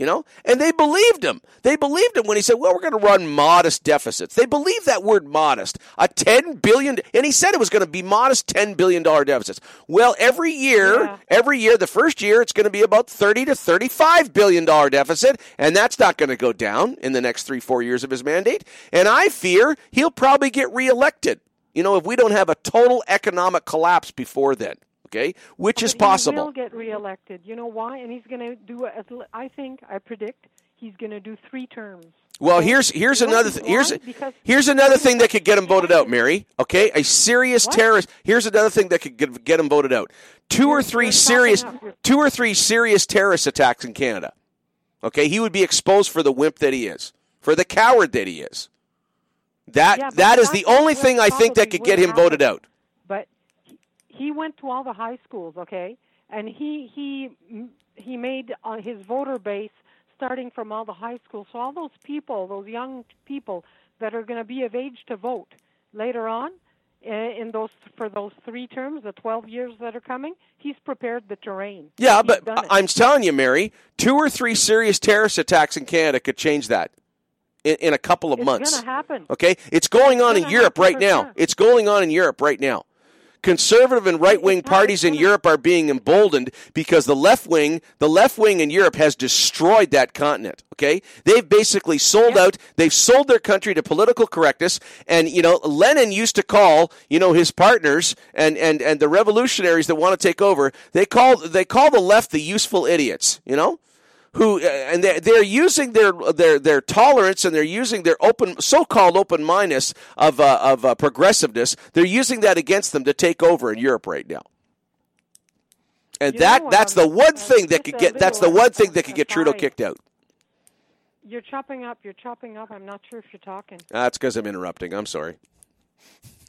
You know, and they believed him. They believed him when he said, "Well, we're going to run modest deficits." They believed that word "modest." A 10 billion, and he said it was going to be modest ten billion dollar deficits. Well, every year, Yeah. every year, the first year, it's going to be about thirty to thirty-five billion dollar deficit, and that's not going to go down in the next three, four years of his mandate. And I fear he'll probably get reelected. You know, if we don't have a total economic collapse before then, okay, which oh, is But He possible. will get reelected. You know why? And he's going to do. As I think, I predict, he's going to do three terms. Well, here's here's another th- here's here's another thing that could get him voted out, Mary. Okay, a serious What? terrorist. Here's another thing that could get, get him voted out. Two or You're- three serious chopping up your- two or three serious terrorist attacks in Canada. Okay, he would be exposed for the wimp that he is, for the coward that he is. That Yeah, that is the only thing I think that could get him voted out. He, went to all the high schools, okay, and he he he made uh, his voter base starting from all the high schools. So all those people, those young people that are going to be of age to vote later on uh, in those for those three terms, the 12 years that are coming, he's prepared the terrain. Yeah, He's but. I'm telling you, Mary, two or three serious terrorist attacks in Canada could change that in, in a couple of It's months. gonna happen. Okay, it's going on in Europe right now. It's going on in Europe right now. Conservative and right wing parties in Europe are being emboldened because the left wing, the left wing in Europe has destroyed that continent. Okay, they've basically sold out. They've sold their country to political correctness. And you know, Lenin used to call you know his partners and and and the revolutionaries that want to take over. They call they call the left the useful idiots. You know who uh, and they're, they're using their their their tolerance and they're using their open so-called open mindedness of uh, of uh, progressiveness. They're using that against them to take over in Europe right now. And You that that's the one thing that could get that's the one thing that could get Trudeau kicked out. You're chopping up. You're chopping up. I'm not sure if you're talking. That's because I'm interrupting. I'm sorry.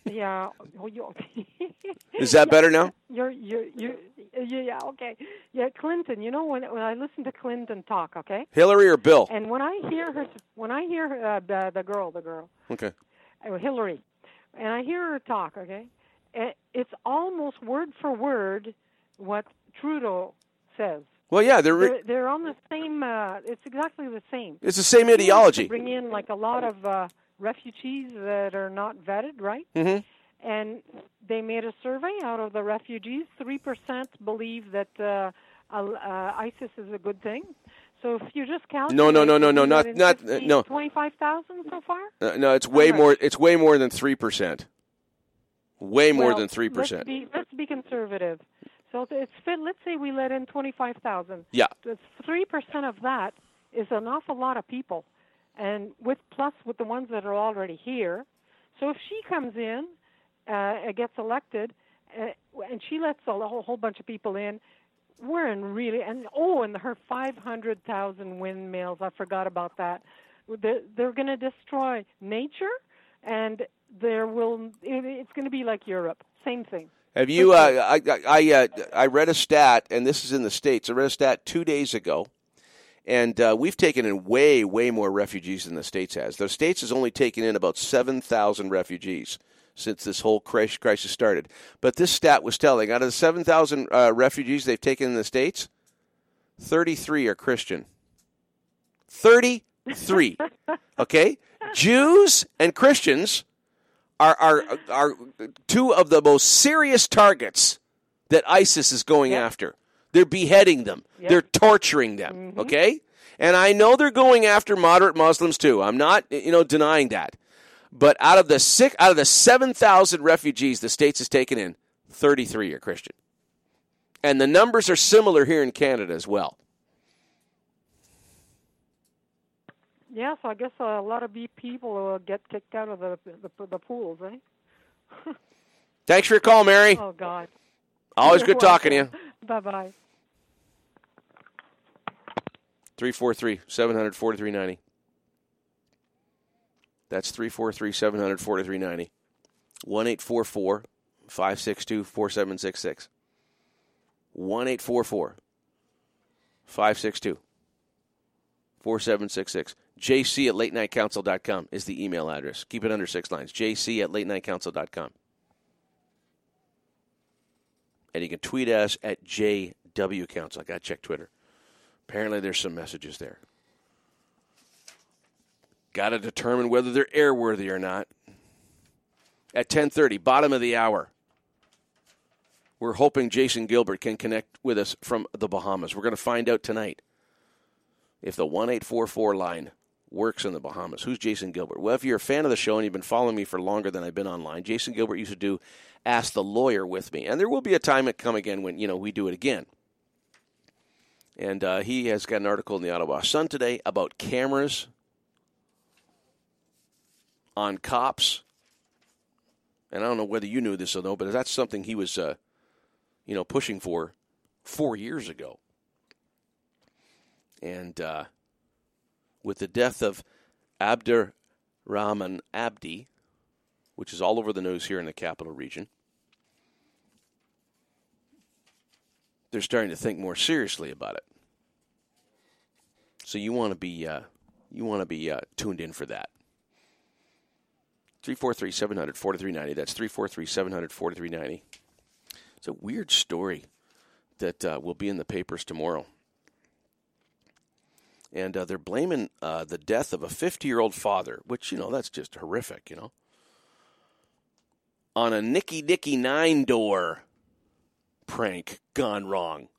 Yeah. You, Is that better now? You're you're you yeah, okay yeah Clinton. You know when when I listen to Clinton talk, okay, Hillary or Bill? and when I hear her when I hear her, uh, the the girl the girl Okay. uh, Hillary, and I hear her talk, okay, it's almost word for word what Trudeau says. Well, yeah, they're, They're, they're on the same. Uh, it's exactly the same. it's the same ideology. Bring in like a lot of uh, refugees that are not vetted, right? hmm and they made a survey out of the refugees. Three percent believe that uh, uh, ISIS is a good thing. So if you just calculate, No, no, no, no, no, not- not- uh, no. twenty-five thousand so far. Uh, no, it's way right. more. It's way more than three percent. Way more Well, than three Let's percent. let's be conservative. So it's fit. Let's say we let in twenty-five thousand. Yeah. Three percent of that is an awful lot of people, and with plus with the ones that are already here. So if she comes in, uh, gets elected, uh, and she lets a whole, whole bunch of people in, we're in really and oh, and her five hundred thousand windmills. I forgot about that. They're, they're going to destroy nature, and there will. It, it's going to be like Europe. Same thing. Have you? Uh, I I I, uh, I read a stat, and this is in the states. I read a stat two days ago, and uh, we've taken in way way more refugees than the states has. The states has only taken in about seven thousand refugees since this whole crisis started. But this stat was telling out of the seven thousand uh, refugees they've taken in the states, thirty three are Christian. Thirty three. okay, Jews and Christians are are are two of the most serious targets that ISIS is going after. They're beheading them. They're torturing them. Okay? And I know they're going after moderate Muslims too. I'm not you know denying that. But out of the six out of the 7,000 refugees the states has taken in, 33 are Christian. And the numbers are similar here in Canada as well. Yeah, so I guess a lot of people will get kicked out of the the, the pools, eh? Thanks for your call, Mary. Oh God. Always good talking to you. Bye bye. 343 700 4390. That's 343 700 4390. 1 844 562 4766. 1 844 562 4766. JC at late night council.com is the email address. Keep it under six lines. JC at late night council.com. And you can tweet us at JW Council. I got to check Twitter. Apparently, there's some messages there. Got to determine whether they're airworthy or not. At 10:30, bottom of the hour. We're hoping Jason Gilbert can connect with us from the Bahamas. We're going to find out tonight if the 1844 line works in the Bahamas. Who's Jason Gilbert? Well, if you're a fan of the show and you've been following me for longer than I've been online, Jason Gilbert used to do Ask the Lawyer with me. And there will be a time that come again when, you know, we do it again. And uh, he has got an article in the Ottawa Sun today about cameras on cops. And I don't know whether you knew this or no, but that's something he was, uh, you know, pushing for four years ago. And uh, with the death of Abdur Rahman Abdi, which is all over the news here in the capital region, they're starting to think more seriously about it. So you want to be uh, you want to be uh, tuned in for that. 343 700 4390. That's 343 700 4390. It's a weird story that uh, will be in the papers tomorrow. And uh, they're blaming uh, the death of a 50 year old father, which, you know, that's just horrific, you know, on a Nicky Dicky nine door prank gone wrong.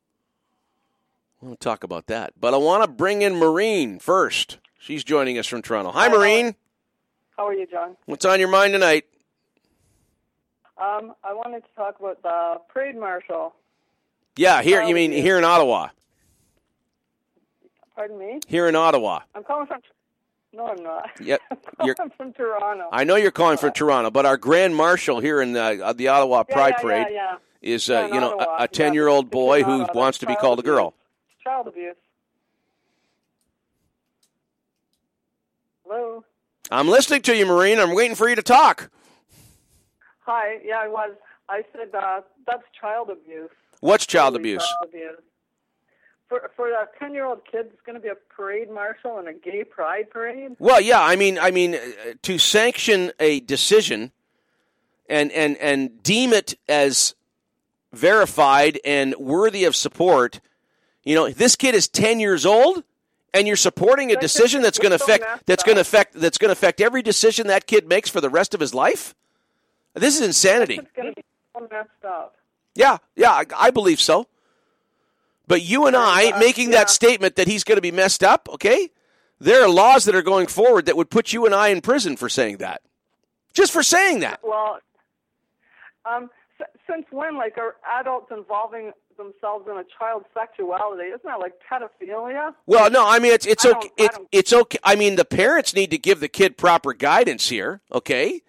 I want to talk about that. But I want to bring in Maureen first. She's joining us from Toronto. Hi, Maureen. How are you, John? What's on your mind tonight? Um, I wanted to talk about the parade marshal. Yeah, here you mean here in Ottawa. Pardon me? Here in Ottawa. I'm calling from. No, I'm not. Yep, I'm you're- from Toronto. I know you're calling from Toronto, but our Grand Marshal here in uh, the Ottawa Yeah, Pride yeah, Parade yeah, is, uh, you know, Ottawa. a- a ten-year-old boy who wants to be called a girl. Child abuse. Hello. I'm listening to you, Maureen. I'm waiting for you to talk. Hi. Yeah, I was. I said uh, that's child abuse. What's child abuse? Child abuse. For for a ten year old kid, it's going to be a parade marshal and a gay pride parade. Well, yeah, I mean, I mean, uh, to sanction a decision and and and deem it as verified and worthy of support. You know, this kid is ten years old, and you're supporting a decision that's going to affect that's going to affect that's going to affect every decision that kid makes for the rest of his life. This is insanity. It's going to be so messed up. Yeah, yeah, I, I believe so. But you and I making that statement that he's going to be messed up, okay? There are laws that are going forward that would put you and I in prison for saying that. Just for saying that. Well, um, since when, like, are adults involving themselves in a child's sexuality? Isn't that like pedophilia? Well, no, I mean it's it's I okay. don't- I It, it's okay. I mean the parents need to give the kid proper guidance here, okay?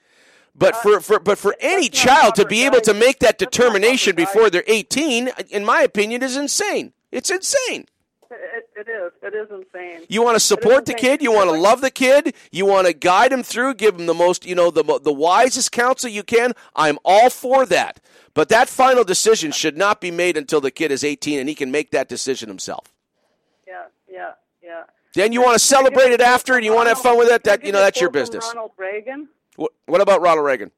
But uh, for, for but for any child to be able to make that determination before they're 18, in my opinion, is insane. It's insane. It, it is. It is insane. You want to support the kid. You want to love the kid. You want to guide him through, give him the most, you know, the the wisest counsel you can. I'm all for that. But that final decision should not be made until the kid is 18 and he can make that decision himself. Yeah, yeah, yeah. Then you want to celebrate it after and you want to have fun with it. That you know, that's your business. Ronald Reagan. What, what about Ronald Reagan?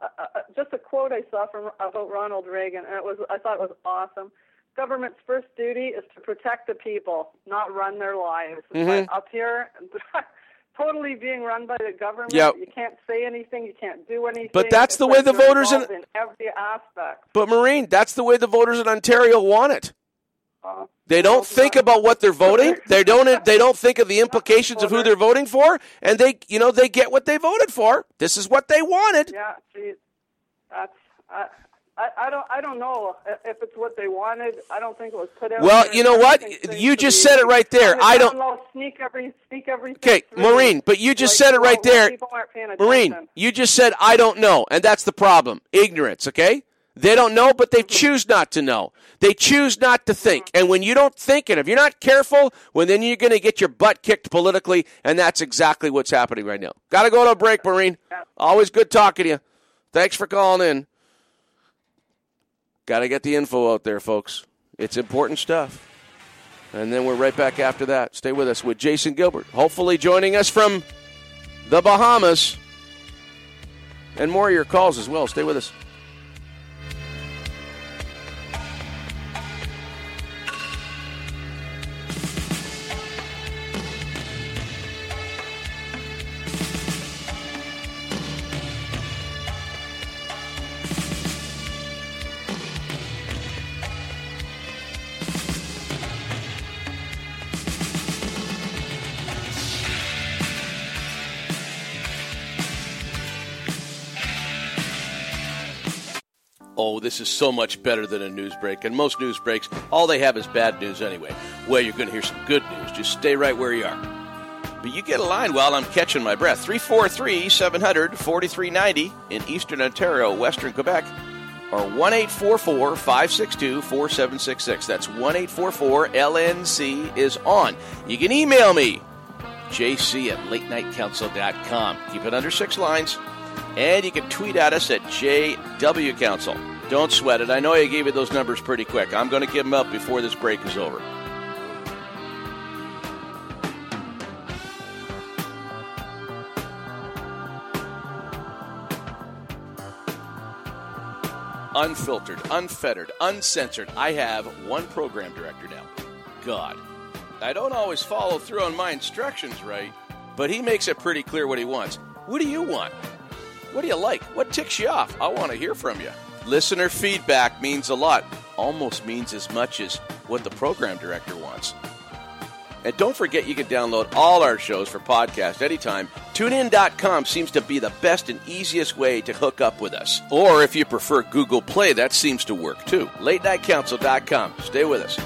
Uh, uh, just a quote I saw from about Ronald Reagan, and it was I thought it was awesome. Government's first duty is to protect the people, not run their lives. Mhm. But up here, totally being run by the government. Yep. You can't say anything. You can't do anything. But that's the way the voters in- in every aspect. But Maureen, that's the way the voters in Ontario want it. Uh, They don't think about what they're voting. They don't. They don't think of the implications of who they're voting for, and they, you know, they get what they voted for. This is what they wanted. Yeah, geez, that's I, I, I don't I don't know if it's what they wanted. I don't think it was put out. Well, you know what? You just said it right there. I don't- low, sneak every sneak everything. Okay. Maureen, but you just Like, said it right there. People aren't paying Maureen, you just said I don't know, and that's the problem. Ignorance. Okay. They don't know, but they choose not to know. They choose not to think. And when you don't think, and if you're not careful, well, then you're going to get your butt kicked politically, and that's exactly what's happening right now. Got to go to a break, Maureen. Always good talking to you. Thanks for calling in. Got to get the info out there, folks. It's important stuff. And then we're right back after that. Stay with us with Jason Gilbert, hopefully joining us from the Bahamas. And more of your calls as well. Stay with us. Oh, this is so much better than a news break. And most news breaks, all they have is bad news anyway. Well, you're going to hear some good news. Just stay right where you are. But you get a line while I'm catching my breath. 343 700 4390 in Eastern Ontario, Western Quebec, or 1 562 4766. That's 1 LNC is on. You can email me, jc at latenightcouncil.com. Keep it under six lines. And you can tweet at us at JW Council. Don't sweat it. I know I gave you those numbers pretty quick. I'm going to give them up before this break is over. Unfiltered, unfettered, uncensored. I have one program director now. God. I don't always follow through on my instructions right, but he makes it pretty clear what he wants. What do you want? What do you like? What ticks you off? I want to hear from you. Listener feedback means a lot, almost means as much as what the program director wants. And don't forget you can download all our shows for podcast anytime. TuneIn.com seems to be the best and easiest way to hook up with us. Or if you prefer Google Play, that seems to work too. LateNightCouncil.com. Stay with us.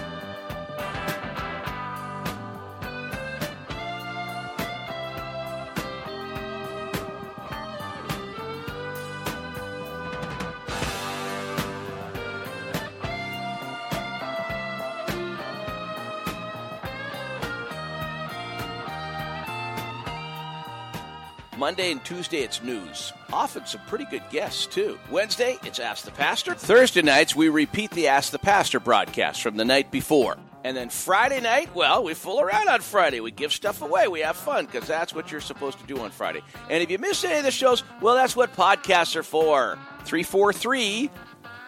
Monday and Tuesday, it's news. Often some pretty good guests, too. Wednesday, it's Ask the Pastor. Thursday nights, we repeat the Ask the Pastor broadcast from the night before. And then Friday night, well, we fool around on Friday. We give stuff away. We have fun because that's what you're supposed to do on Friday. And if you miss any of the shows, well, that's what podcasts are for. 343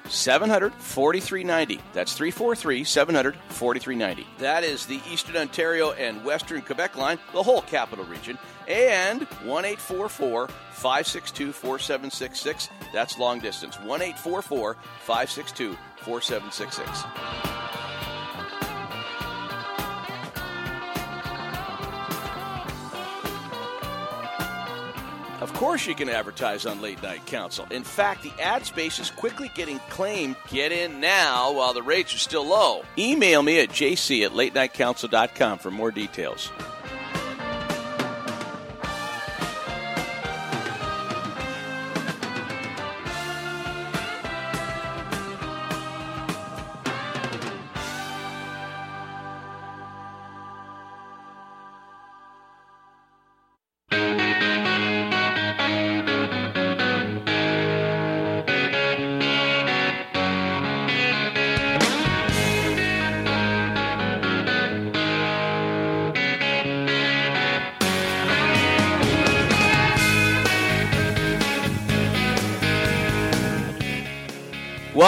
700 4390. That's 343 700 4390. That is the Eastern Ontario and Western Quebec line, the whole capital region. And 1 562 4766. That's long distance. 1 562 4766. Of course, you can advertise on Late Night Council. In fact, the ad space is quickly getting claimed. Get in now while the rates are still low. Email me at jc at latenightcouncil.com for more details.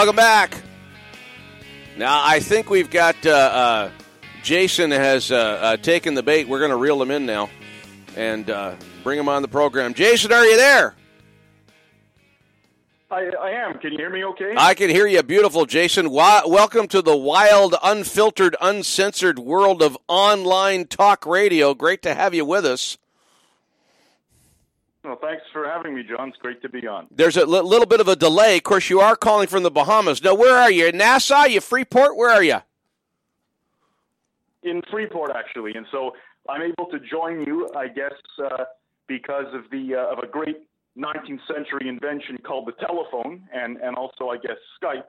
Welcome back. Now, I think we've got uh, uh, Jason has uh, uh taken the bait. We're going to reel him in now and uh, bring him on the program. Jason, are you there? I, I, am. Can you hear me okay? I can hear you beautiful, Jason. welcome to the wild, unfiltered, uncensored world of online talk radio. Great to have you with us. Well, thanks for having me, John. It's great to be on. There's a li- little bit of a delay. Of course, you are calling from the Bahamas. Now, where are you? In Nassau? You Freeport? Where are you? In Freeport, actually. And so I'm able to join you, I guess, uh, because of the uh, of a great 19th century invention called the telephone, and and also, I guess, Skype.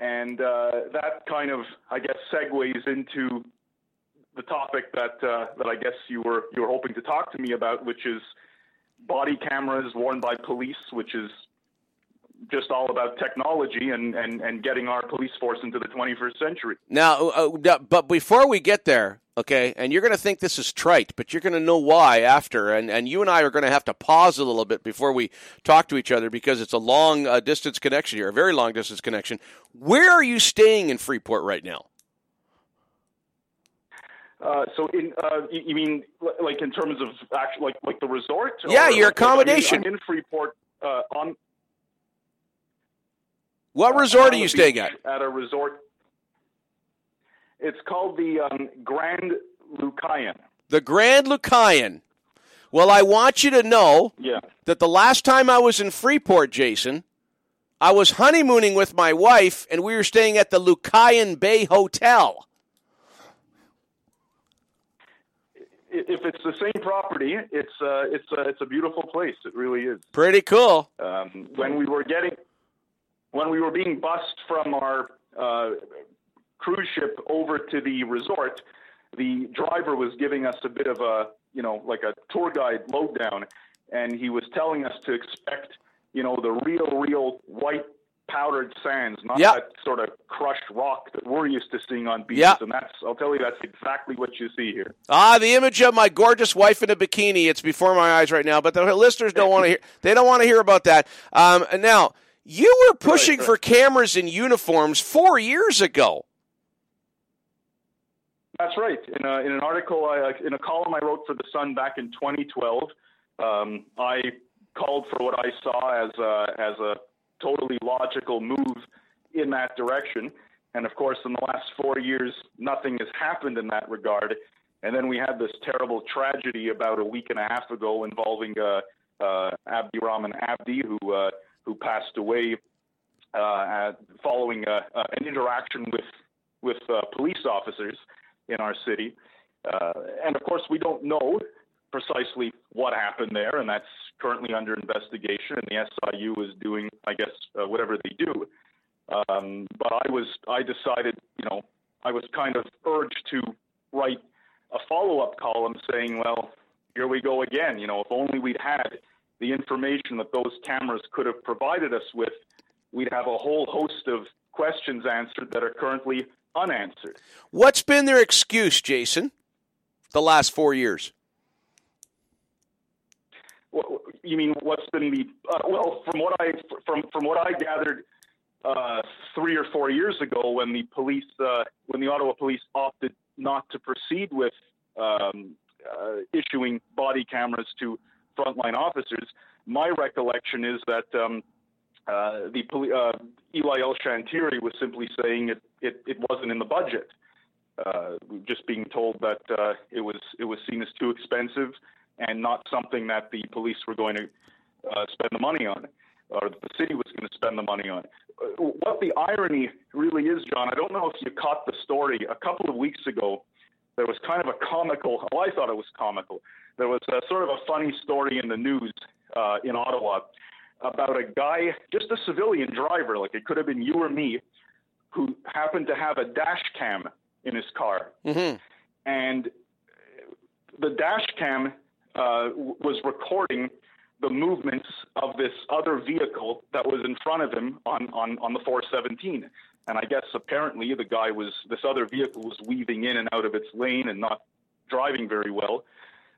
And uh, that kind of, I guess, segues into the topic that uh, that I guess you were you were hoping to talk to me about, which is body cameras worn by police, which is just all about technology and, and, and getting our police force into the 21st century. Now, uh, uh but before we get there, okay, and you're going to think this is trite, but you're going to know why after. And, and you and I are going to have to pause a little bit before we talk to each other because it's a long uh, distance connection here, a very long distance connection. Where are you staying in Freeport right now? Uh, so, in uh, you mean like in terms of actually like like the resort? Yeah, your accommodation. I'm in, I'm in Freeport uh, on. What resort are you staying at? At a resort. It's called the um, Grand Lucayan. The Grand Lucayan. Well, I want you to know yeah. that the last time I was in Freeport, Jason, I was honeymooning with my wife, and we were staying at the Lucayan Bay Hotel. If it's the same property, it's uh, it's a it's a beautiful place. It really is. Pretty cool. Um, when we were getting when we were being bussed from our uh, cruise ship over to the resort, the driver was giving us a bit of a you know like a tour guide lowdown, and he was telling us to expect you know the real real white powdered sands, not Yep. that sort of crushed rock that we're used to seeing on beaches. Yep. And that's I'll tell you that's exactly what you see here. Ah, the image of my gorgeous wife in a bikini. It's before my eyes right now, but the listeners don't want to hear. They don't want to hear about that. Um, and now you were pushing right. for cameras in uniforms four years ago. That's right. In, a, in an article, I, in a column I wrote for the Sun back in 2012, um, I called for what I saw as a, as a totally logical move in that direction. And of course, in the last four years, nothing has happened in that regard. And then we had this terrible tragedy about a week and a half ago involving uh, uh, Abdirahman Abdi, who uh, who passed away uh, at, following uh, uh, an interaction with with police officers in our city. And of course, we don't know precisely what happened there, and that's currently under investigation. And the SIU is doing, I guess, uh, whatever they do. Um, but I was, I decided, you know, I was kind of urged to write a follow-up column saying, well, here we go again. You know, if only we'd had the information that those cameras could have provided us with, we'd have a whole host of questions answered that are currently unanswered. What's been their excuse, Jason? The last four years. You mean what's been the uh, well from what I from from what I gathered uh, three or four years ago when the police uh, when the Ottawa police opted not to proceed with um, uh, issuing body cameras to frontline officers. My recollection is that um, uh, the poli- uh, Eli El-Chantiry was simply saying it, it, it wasn't in the budget. Just being told that it was it was seen as too expensive and not something that the police were going to uh, spend the money on, or the city was going to spend the money on. Uh, What the irony really is, John, I don't know if you caught the story. A couple of weeks ago, there was kind of a comical, well, I thought it was comical. There was a, sort of a funny story in the news uh, in Ottawa about a guy, just a civilian driver, like it could have been you or me, who happened to have a dash cam in his car. Mm-hmm. And the dash cam uh, was recording the movements of this other vehicle that was in front of him on, on, on the 417. And I guess apparently the guy was, this other vehicle was weaving in and out of its lane and not driving very well.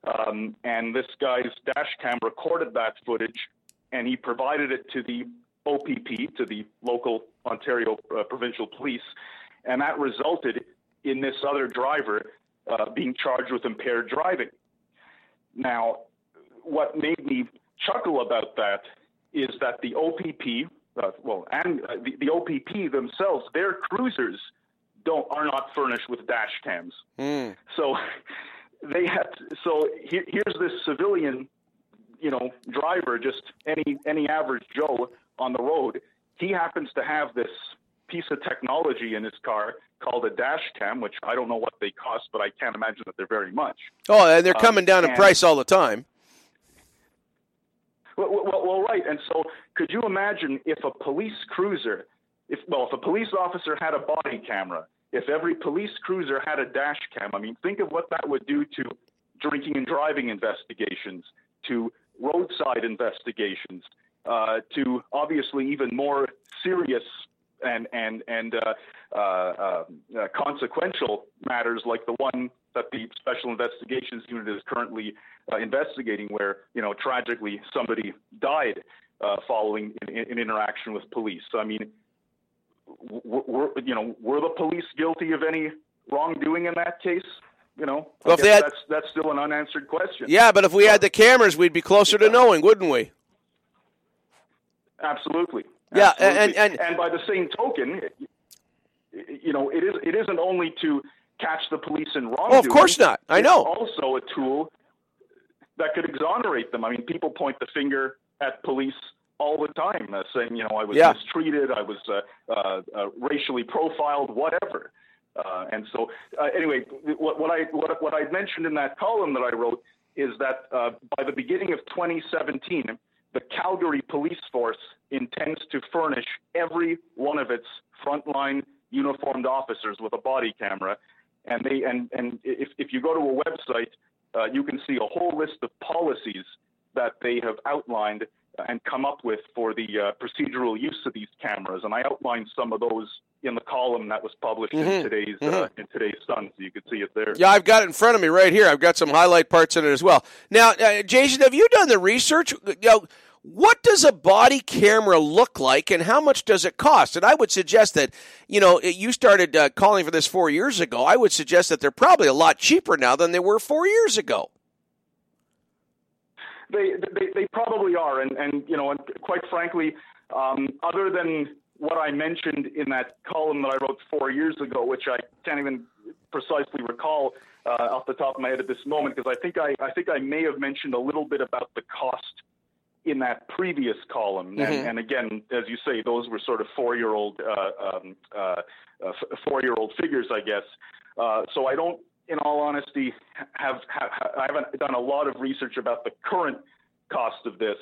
Um, and this guy's dash cam recorded that footage and he provided it to the OPP, to the local Ontario uh, provincial police. And that resulted in this other driver uh, being charged with impaired driving. Now, what made me chuckle about that is that the OPP, uh, well, and uh, the, the OPP themselves, their cruisers don't are not furnished with dash cams. Mm. So they had. So here, here's this civilian, you know, driver, just any any average Joe on the road. He happens to have this piece of technology in his car called a dash cam, which I don't know what they cost, but I can't imagine that they're very much. Oh, and they're Um, coming down in price all the time. Well, well, well, right. And so, could you imagine if a police cruiser, if well, if a police officer had a body camera, if every police cruiser had a dash cam? I mean, think of what that would do to drinking and driving investigations, to roadside investigations, uh, to obviously even more serious and and and uh, uh, uh, uh, consequential matters like the one that the Special Investigations Unit is currently uh, investigating, where you know tragically somebody died uh, following an, an interaction with police. So, I mean, were, you know, were the police guilty of any wrongdoing in that case? You know, Well, if they had- that's that's still an unanswered question. Yeah, but if we had the cameras, we'd be closer to knowing, wouldn't we? Absolutely. Yeah, and- and- and by the same token, you know, it is it isn't only to catch the police in wrongdoing. Oh, of course not. I It's know. Also, a tool that could exonerate them. I mean, people point the finger at police all the time, uh, saying you know I was Yeah. mistreated, I was uh, uh, uh, racially profiled, whatever. Uh, and so, uh, anyway, what, what I what, what I mentioned in that column that I wrote is that uh, by the beginning of 2017, the Calgary Police Force intends to furnish every one of its frontline uniformed officers with a body camera, and they and and if if you go to a website, uh, you can see a whole list of policies that they have outlined and come up with for the uh, procedural use of these cameras, and I outlined some of those in the column that was published Mhm. in today's uh, Mhm. in today's Sun, so you can see it there. Yeah, I've got it in front of me right here. I've got some highlight parts in it as well. Now, uh, Jason, have you done the research? You know, what does a body camera look like, and how much does it cost? And I would suggest that you know you started uh, calling for this four years ago. I would suggest that they're probably a lot cheaper now than they were four years ago. They, they they probably are, and and you know, and quite frankly, um, other than what I mentioned in that column that I wrote four years ago, which I can't even precisely recall uh, off the top of my head at this moment, because I think I I think I may have mentioned a little bit about the cost in that previous column, Mhm. and, and again, as you say, those were sort of four-year-old uh, um, uh, uh, four-year-old figures, I guess. Uh, so I don't, in all honesty, have, have I haven't done a lot of research about the current cost of this.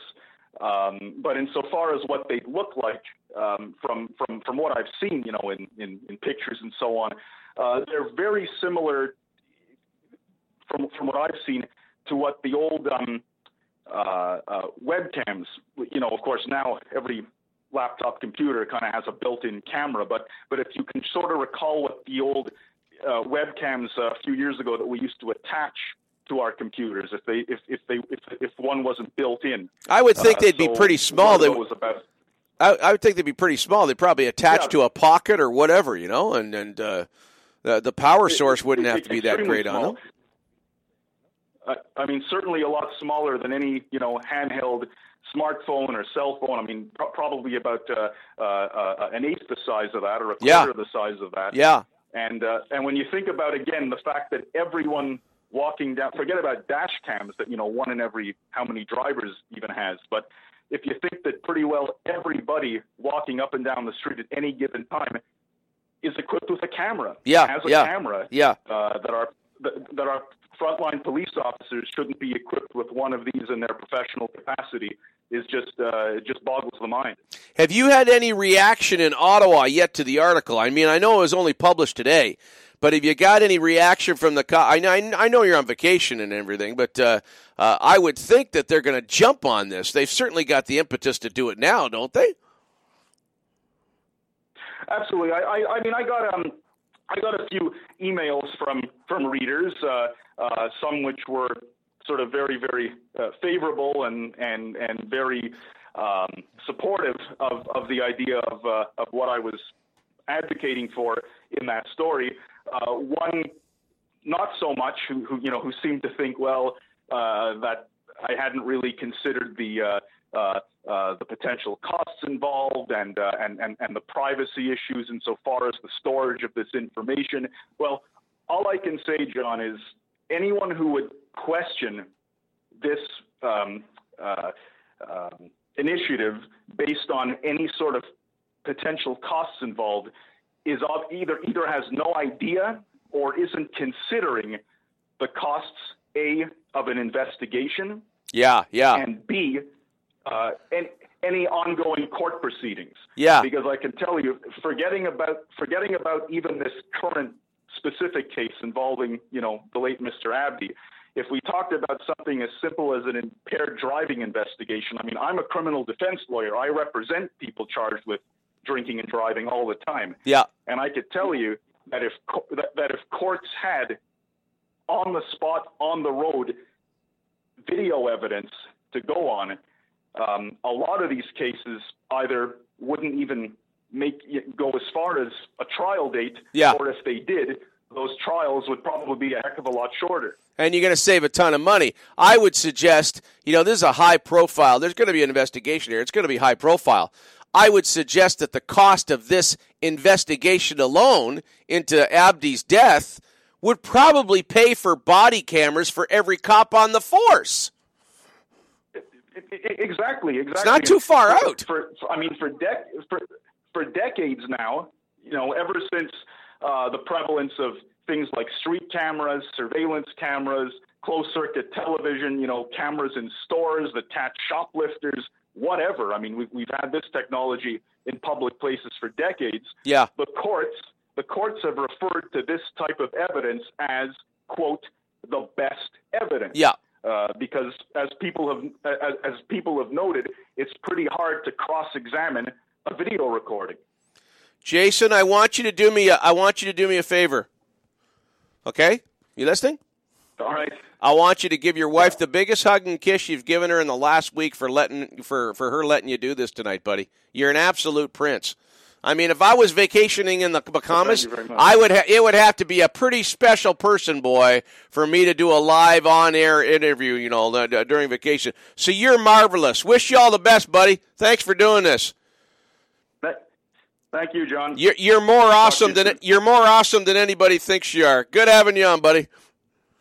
Um, but insofar as what they look like um, from from from what I've seen, you know, in in, in pictures and so on, uh, they're very similar from from what I've seen to what the old um, uh, uh, webcams. You know, of course, now every laptop computer kind of has a built-in camera, but but if you can sort of recall what the old uh, webcams a few years ago that we used to attach to our computers, if they if if they if, if one wasn't built in, I would think Uh, they'd be pretty small. They those about I, I would think they'd be pretty small. They'd probably attach Yeah. to a pocket or whatever, you know, and and uh, the the power source wouldn't have to be that great on them. I, I mean, certainly a lot smaller than any you know handheld smartphone or cell phone. I mean, pro- probably about uh, uh, uh, an eighth the size of that, or a quarter Yeah. the size of that. Yeah. And uh, and when you think about again the fact that everyone walking down, forget about dash cams that you know one in every how many drivers even has, but if you think that pretty well everybody walking up and down the street at any given time is equipped with a camera, Yeah, has a yeah, camera, yeah. uh, that our that, that our frontline police officers shouldn't be equipped with one of these in their professional capacity is just uh, it just boggles the mind. Have you had any reaction in Ottawa yet to the article? I mean, I know it was only published today, but have you got any reaction from the? Co- I know, I know you're on vacation and everything, but uh, uh, I would think that they're going to jump on this. They've certainly got the impetus to do it now, don't they? Absolutely. I, I, I mean, I got um, I got a few emails from from readers, uh, uh, some which were sort of very, very uh, favorable and and and very um, supportive of, of the idea of uh, of what I was advocating for in that story. Uh, one, not so much, who, who you know, who seemed to think, well, uh, that I hadn't really considered the uh, uh, the potential costs involved and, and and and the privacy issues insofar as the storage of this information. Well, all I can say, John, is anyone who would question this um, uh, um, initiative based on any sort of potential costs involved is of either either has no idea or isn't considering the costs a of an investigation Yeah, yeah. and b uh, any, any ongoing court proceedings. Yeah. Because I can tell you, forgetting about forgetting about even this current specific case involving you know the late Mr. Abdi. If we talked about something as simple as an impaired driving investigation, I mean, I'm a criminal defense lawyer. I represent people charged with drinking and driving all the time. Yeah. And I could tell you that if that, that if courts had on the spot, on the road, video evidence to go on, um, a lot of these cases either wouldn't even make go as far as a trial date, Yeah. or if they did, those trials would probably be a heck of a lot shorter. and you're going to save a ton of money. I would suggest, you know, this is a high profile. There's going to be an investigation here. It's going to be high profile. I would suggest that the cost of this investigation alone into Abdi's death would probably pay for body cameras for every cop on the force. Exactly, exactly. It's not too far out. For, for, I mean, for, dec- for for decades now, you know, ever since uh, the prevalence of things like street cameras, surveillance cameras, closed circuit television, you know, cameras in stores that catch shoplifters, whatever. I mean, we've we've had this technology in public places for decades. Yeah. The courts the courts have referred to this type of evidence as quote the best evidence. Yeah. Uh, because as people have as, as people have noted, it's pretty hard to cross-examine a video recording. Jason, I want you to do me. A, I want you to do me a favor. Okay, you listening? All right. I want you to give your wife the biggest hug and kiss you've given her in the last week for letting for for her letting you do this tonight, buddy. You're an absolute prince. I mean, if I was vacationing in the Bahamas, I would ha- it would have to be a pretty special person, boy, for me to do a live on air interview. You know, during vacation. So you're marvelous. Wish you all the best, buddy. Thanks for doing this. Thank you, John. You're, you're more awesome than you're more awesome than anybody thinks you are. Good having you on, buddy.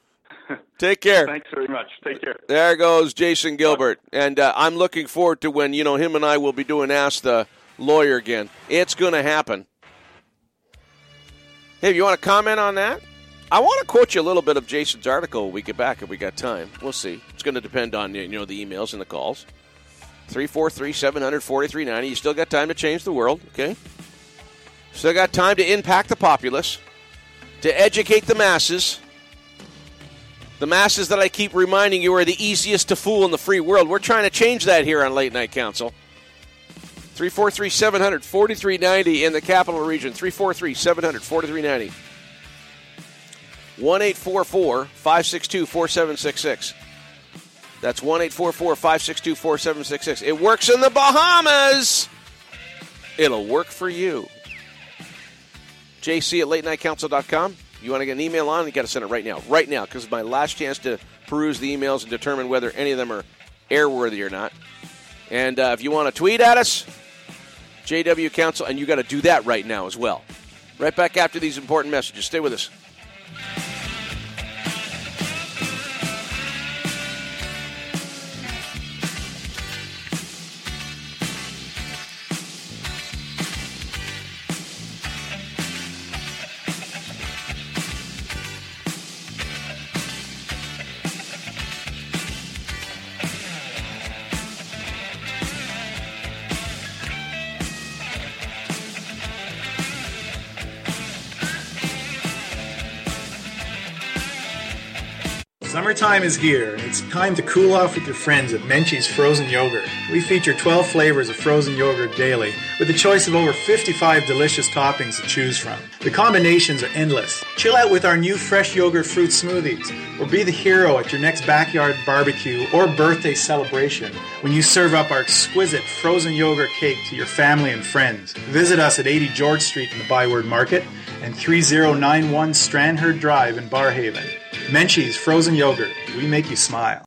Take care. Thanks very much. Take care. There goes Jason Gilbert, and uh, I'm looking forward to when you know him and I will be doing Ask the Lawyer again. It's going to happen. Hey, you want to comment on that? I want to quote you a little bit of Jason's article when we get back if we got time. We'll see. It's going to depend on you know the emails and the calls. 343 700 4390. You still got time to change the world, okay? Still got time to impact the populace, to educate the masses. The masses that I keep reminding you are the easiest to fool in the free world. We're trying to change that here on Late Night Council. 343 700 4390 in the capital region. 343 700 4390. 1 562 4766. That's 1 562 4766. It works in the Bahamas. It'll work for you. JC at latenightcouncil.com. You want to get an email on? You got to send it right now. Right now, because it's my last chance to peruse the emails and determine whether any of them are airworthy or not. And uh, if you want to tweet at us, JW Council, and you got to do that right now as well. Right back after these important messages. Stay with us. Summertime is here, and it's time to cool off with your friends at Menchie's Frozen Yogurt. We feature 12 flavors of frozen yogurt daily, with a choice of over 55 delicious toppings to choose from. The combinations are endless. Chill out with our new fresh yogurt fruit smoothies, or be the hero at your next backyard barbecue or birthday celebration when you serve up our exquisite frozen yogurt cake to your family and friends. Visit us at 80 George Street in the Byward Market and 3091 Strandherd Drive in Barrhaven. Menchie's Frozen Yogurt. We make you smile.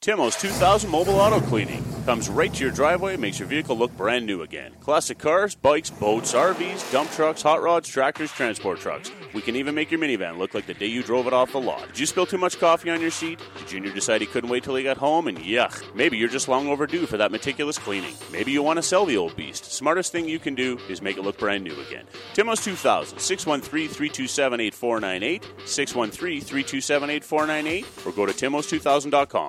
Timo's 2000 Mobile Auto Cleaning comes right to your driveway and makes your vehicle look brand new again. Classic cars, bikes, boats, RVs, dump trucks, hot rods, tractors, transport trucks. We can even make your minivan look like the day you drove it off the lot. Did you spill too much coffee on your seat? Did Junior decide he couldn't wait till he got home? And yuck, maybe you're just long overdue for that meticulous cleaning. Maybe you want to sell the old beast. Smartest thing you can do is make it look brand new again. Timo's 2000, 613 327 8498, 613 327 8498, or go to timos2000.com.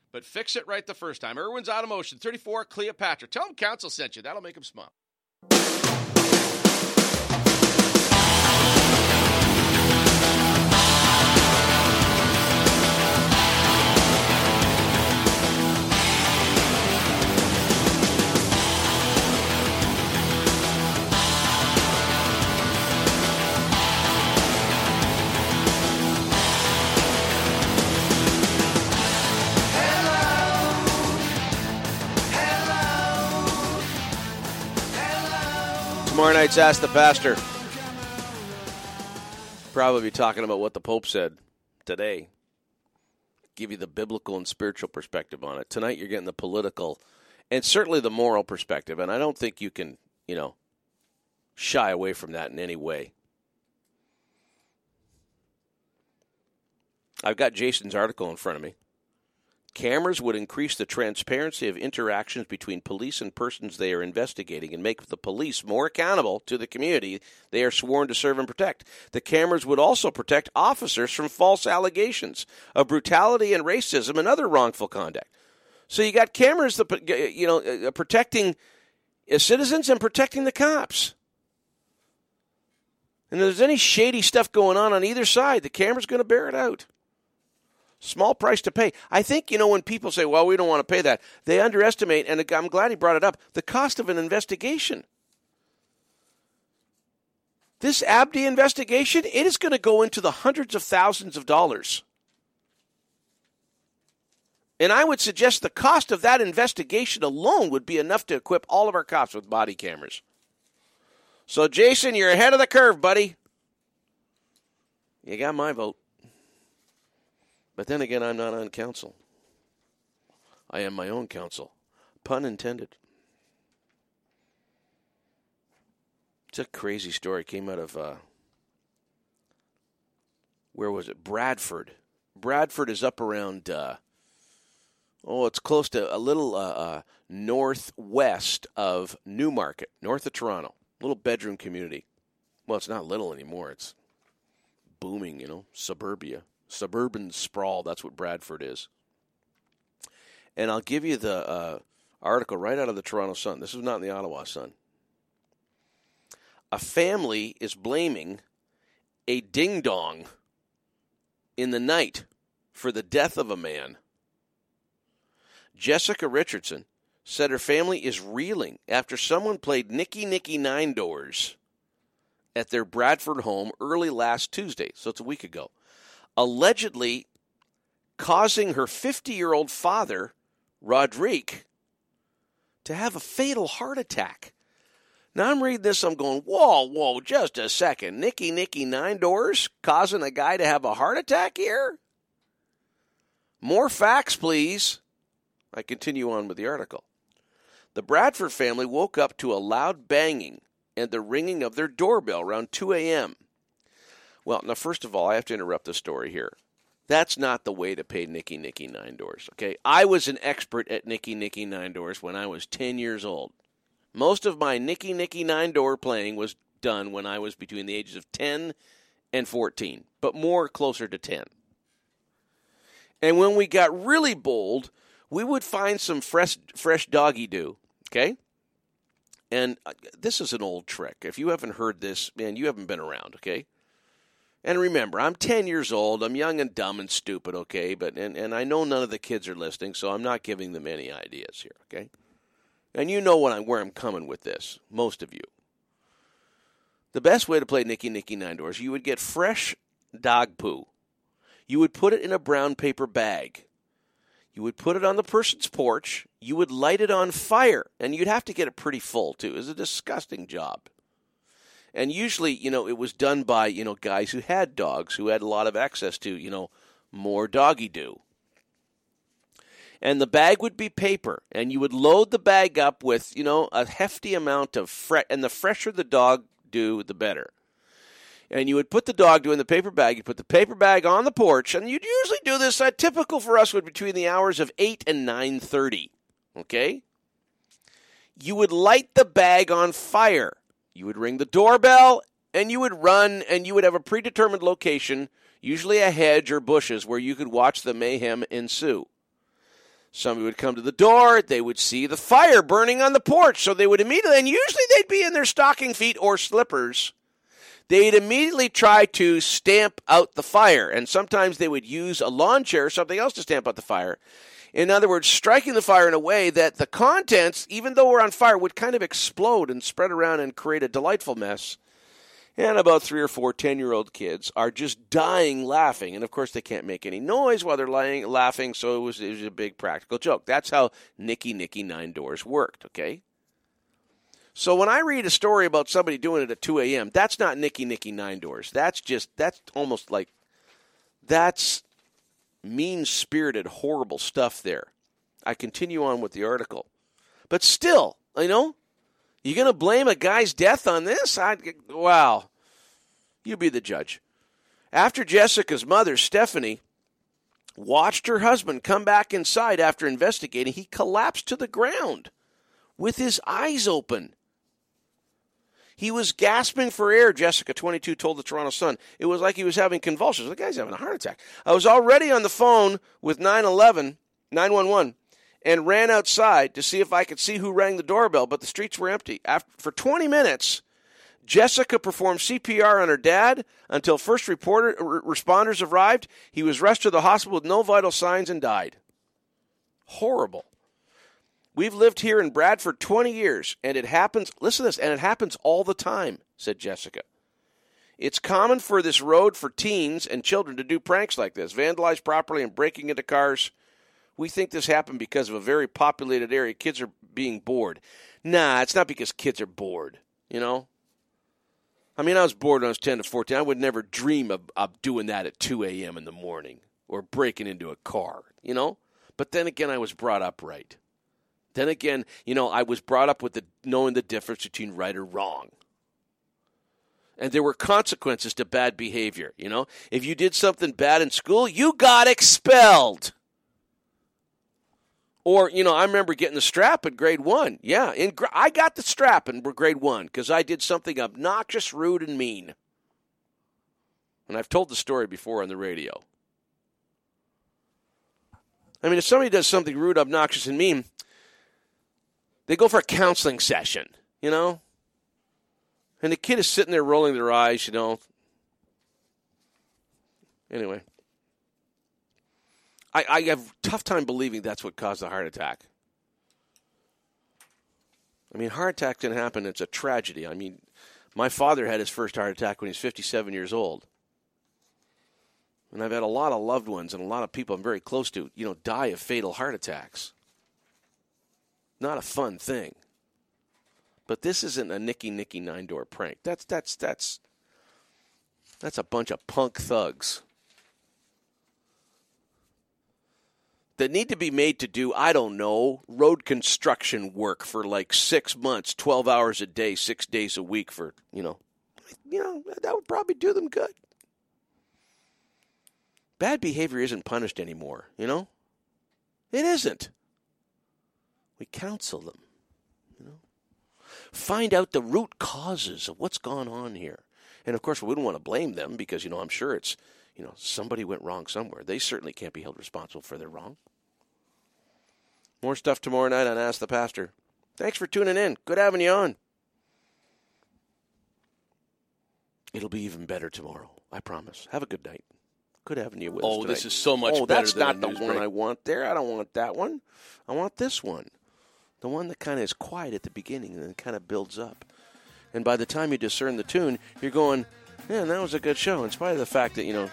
but fix it right the first time. Irwin's Automotion, 34 Cleopatra. Tell them Council sent you. That'll make them smile. Tomorrow night's Ask the Pastor. Probably be talking about what the Pope said today. Give you the biblical and spiritual perspective on it. Tonight you're getting the political and certainly the moral perspective. And I don't think you can, you know, shy away from that in any way. I've got Jason's article in front of me. Cameras would increase the transparency of interactions between police and persons they are investigating and make the police more accountable to the community they are sworn to serve and protect. The cameras would also protect officers from false allegations of brutality and racism and other wrongful conduct. So you got cameras that you know uh, protecting citizens and protecting the cops. And if there's any shady stuff going on on either side, the camera's going to bear it out. Small price to pay. I think, you know, when people say, well, we don't want to pay that, they underestimate, and I'm glad he brought it up, the cost of an investigation. This Abdi investigation, it is going to go into the hundreds of thousands of dollars. And I would suggest the cost of that investigation alone would be enough to equip all of our cops with body cameras. So, Jason, you're ahead of the curve, buddy. You got my vote. But then again, I'm not on council. I am my own council. Pun intended. It's a crazy story. It came out of, uh, where was it? Bradford. Bradford is up around, uh, oh, it's close to a little uh, uh, northwest of Newmarket, north of Toronto. Little bedroom community. Well, it's not little anymore. It's booming, you know, suburbia suburban sprawl. That's what Bradford is. And I'll give you the uh, article right out of the Toronto Sun. This is not in the Ottawa Sun. A family is blaming a ding dong in the night for the death of a man. Jessica Richardson said her family is reeling after someone played Nicky Nicky Nine Doors at their Bradford home early last Tuesday, so it's a week ago allegedly causing her 50 year old father, Roderick, to have a fatal heart attack. Now I'm reading this, I'm going, whoa, whoa, just a second. Nicky Nicky Nine Doors causing a guy to have a heart attack here? More facts, please. I continue on with the article. The Bradford family woke up to a loud banging and the ringing of their doorbell around 2 a.m. Well, now, first of all, I have to interrupt the story here. That's not the way to pay Nicky Nicky Nine Doors, okay? I was an expert at Nicky Nicky Nine Doors when I was 10 years old. Most of my Nicky Nicky Nine Door playing was done when I was between the ages of 10 and 14, but more closer to 10. And when we got really bold, we would find some fresh fresh doggy do, okay? And uh, this is an old trick. If you haven't heard this, man, you haven't been around, okay? And remember, I'm 10 years old. I'm young and dumb and stupid, okay? But and, and I know none of the kids are listening, so I'm not giving them any ideas here, okay? And you know what I'm, where I'm coming with this, most of you. The best way to play Nicky Nicky Nine Doors, you would get fresh dog poo. You would put it in a brown paper bag. You would put it on the person's porch. You would light it on fire, and you'd have to get it pretty full too. It's a disgusting job. And usually, you know, it was done by, you know, guys who had dogs, who had a lot of access to, you know, more doggy do. And the bag would be paper, and you would load the bag up with, you know, a hefty amount of fret, and the fresher the dog do, the better. And you would put the dog do in the paper bag. You put the paper bag on the porch, and you'd usually do this. Uh, typical for us would between the hours of eight and nine thirty. Okay. You would light the bag on fire you would ring the doorbell and you would run and you would have a predetermined location, usually a hedge or bushes, where you could watch the mayhem ensue. Somebody would come to the door, they would see the fire burning on the porch, so they would immediately, and usually they'd be in their stocking feet or slippers. They'd immediately try to stamp out the fire, and sometimes they would use a lawn chair or something else to stamp out the fire. In other words, striking the fire in a way that the contents, even though we're on fire, would kind of explode and spread around and create a delightful mess. And about three or four 10 year old kids are just dying laughing. And of course, they can't make any noise while they're lying, laughing, so it was, it was a big practical joke. That's how Nicky Nicky Nine Doors worked, okay? So when I read a story about somebody doing it at 2 a.m., that's not Nicky Nicky Nine Doors. That's just, that's almost like, that's mean spirited, horrible stuff there. I continue on with the article. But still, you know, you're going to blame a guy's death on this? I, wow. You be the judge. After Jessica's mother, Stephanie, watched her husband come back inside after investigating, he collapsed to the ground with his eyes open. He was gasping for air, Jessica 22 told the Toronto Sun. It was like he was having convulsions. The guy's having a heart attack. I was already on the phone with 911, 911, and ran outside to see if I could see who rang the doorbell, but the streets were empty. After, for 20 minutes, Jessica performed CPR on her dad until first reporter, uh, responders arrived. He was rushed to the hospital with no vital signs and died. Horrible. We've lived here in Bradford 20 years, and it happens, listen to this, and it happens all the time, said Jessica. It's common for this road for teens and children to do pranks like this, vandalize property and breaking into cars. We think this happened because of a very populated area. Kids are being bored. Nah, it's not because kids are bored, you know? I mean, I was bored when I was 10 to 14. I would never dream of, of doing that at 2 a.m. in the morning or breaking into a car, you know? But then again, I was brought up right. Then again, you know, I was brought up with the knowing the difference between right or wrong. And there were consequences to bad behavior, you know? If you did something bad in school, you got expelled. Or, you know, I remember getting the strap in grade one. Yeah, in I got the strap in grade one because I did something obnoxious, rude, and mean. And I've told the story before on the radio. I mean, if somebody does something rude, obnoxious, and mean, they go for a counseling session, you know? And the kid is sitting there rolling their eyes, you know. Anyway. I, I have tough time believing that's what caused the heart attack. I mean, heart attack can happen. It's a tragedy. I mean, my father had his first heart attack when he was 57 years old. And I've had a lot of loved ones and a lot of people I'm very close to, you know, die of fatal heart attacks. Not a fun thing. But this isn't a Nicky Nicky nine door prank. That's that's that's that's a bunch of punk thugs that need to be made to do, I don't know, road construction work for like six months, 12 hours a day, six days a week for, you know, you know, that would probably do them good. Bad behavior isn't punished anymore, you know? It isn't. We counsel them, you know? Find out the root causes of what's gone on here. And of course, we wouldn't want to blame them because, you know, I'm sure it's, you know, somebody went wrong somewhere. They certainly can't be held responsible for their wrong. More stuff tomorrow night on Ask the Pastor. Thanks for tuning in. Good having you on. It'll be even better tomorrow. I promise. Have a good night. Good having you with oh, us. Oh, this is so much oh, better. That's not the one break. I want there. I don't want that one. I want this one. The one that kind of is quiet at the beginning and then kind of builds up. And by the time you discern the tune, you're going, yeah, that was a good show, in spite of the fact that, you know,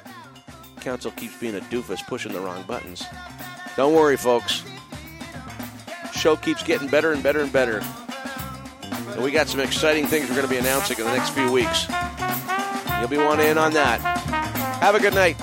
Council keeps being a doofus pushing the wrong buttons. Don't worry, folks. Show keeps getting better and better and better. And we got some exciting things we're going to be announcing in the next few weeks. You'll be wanting in on that. Have a good night.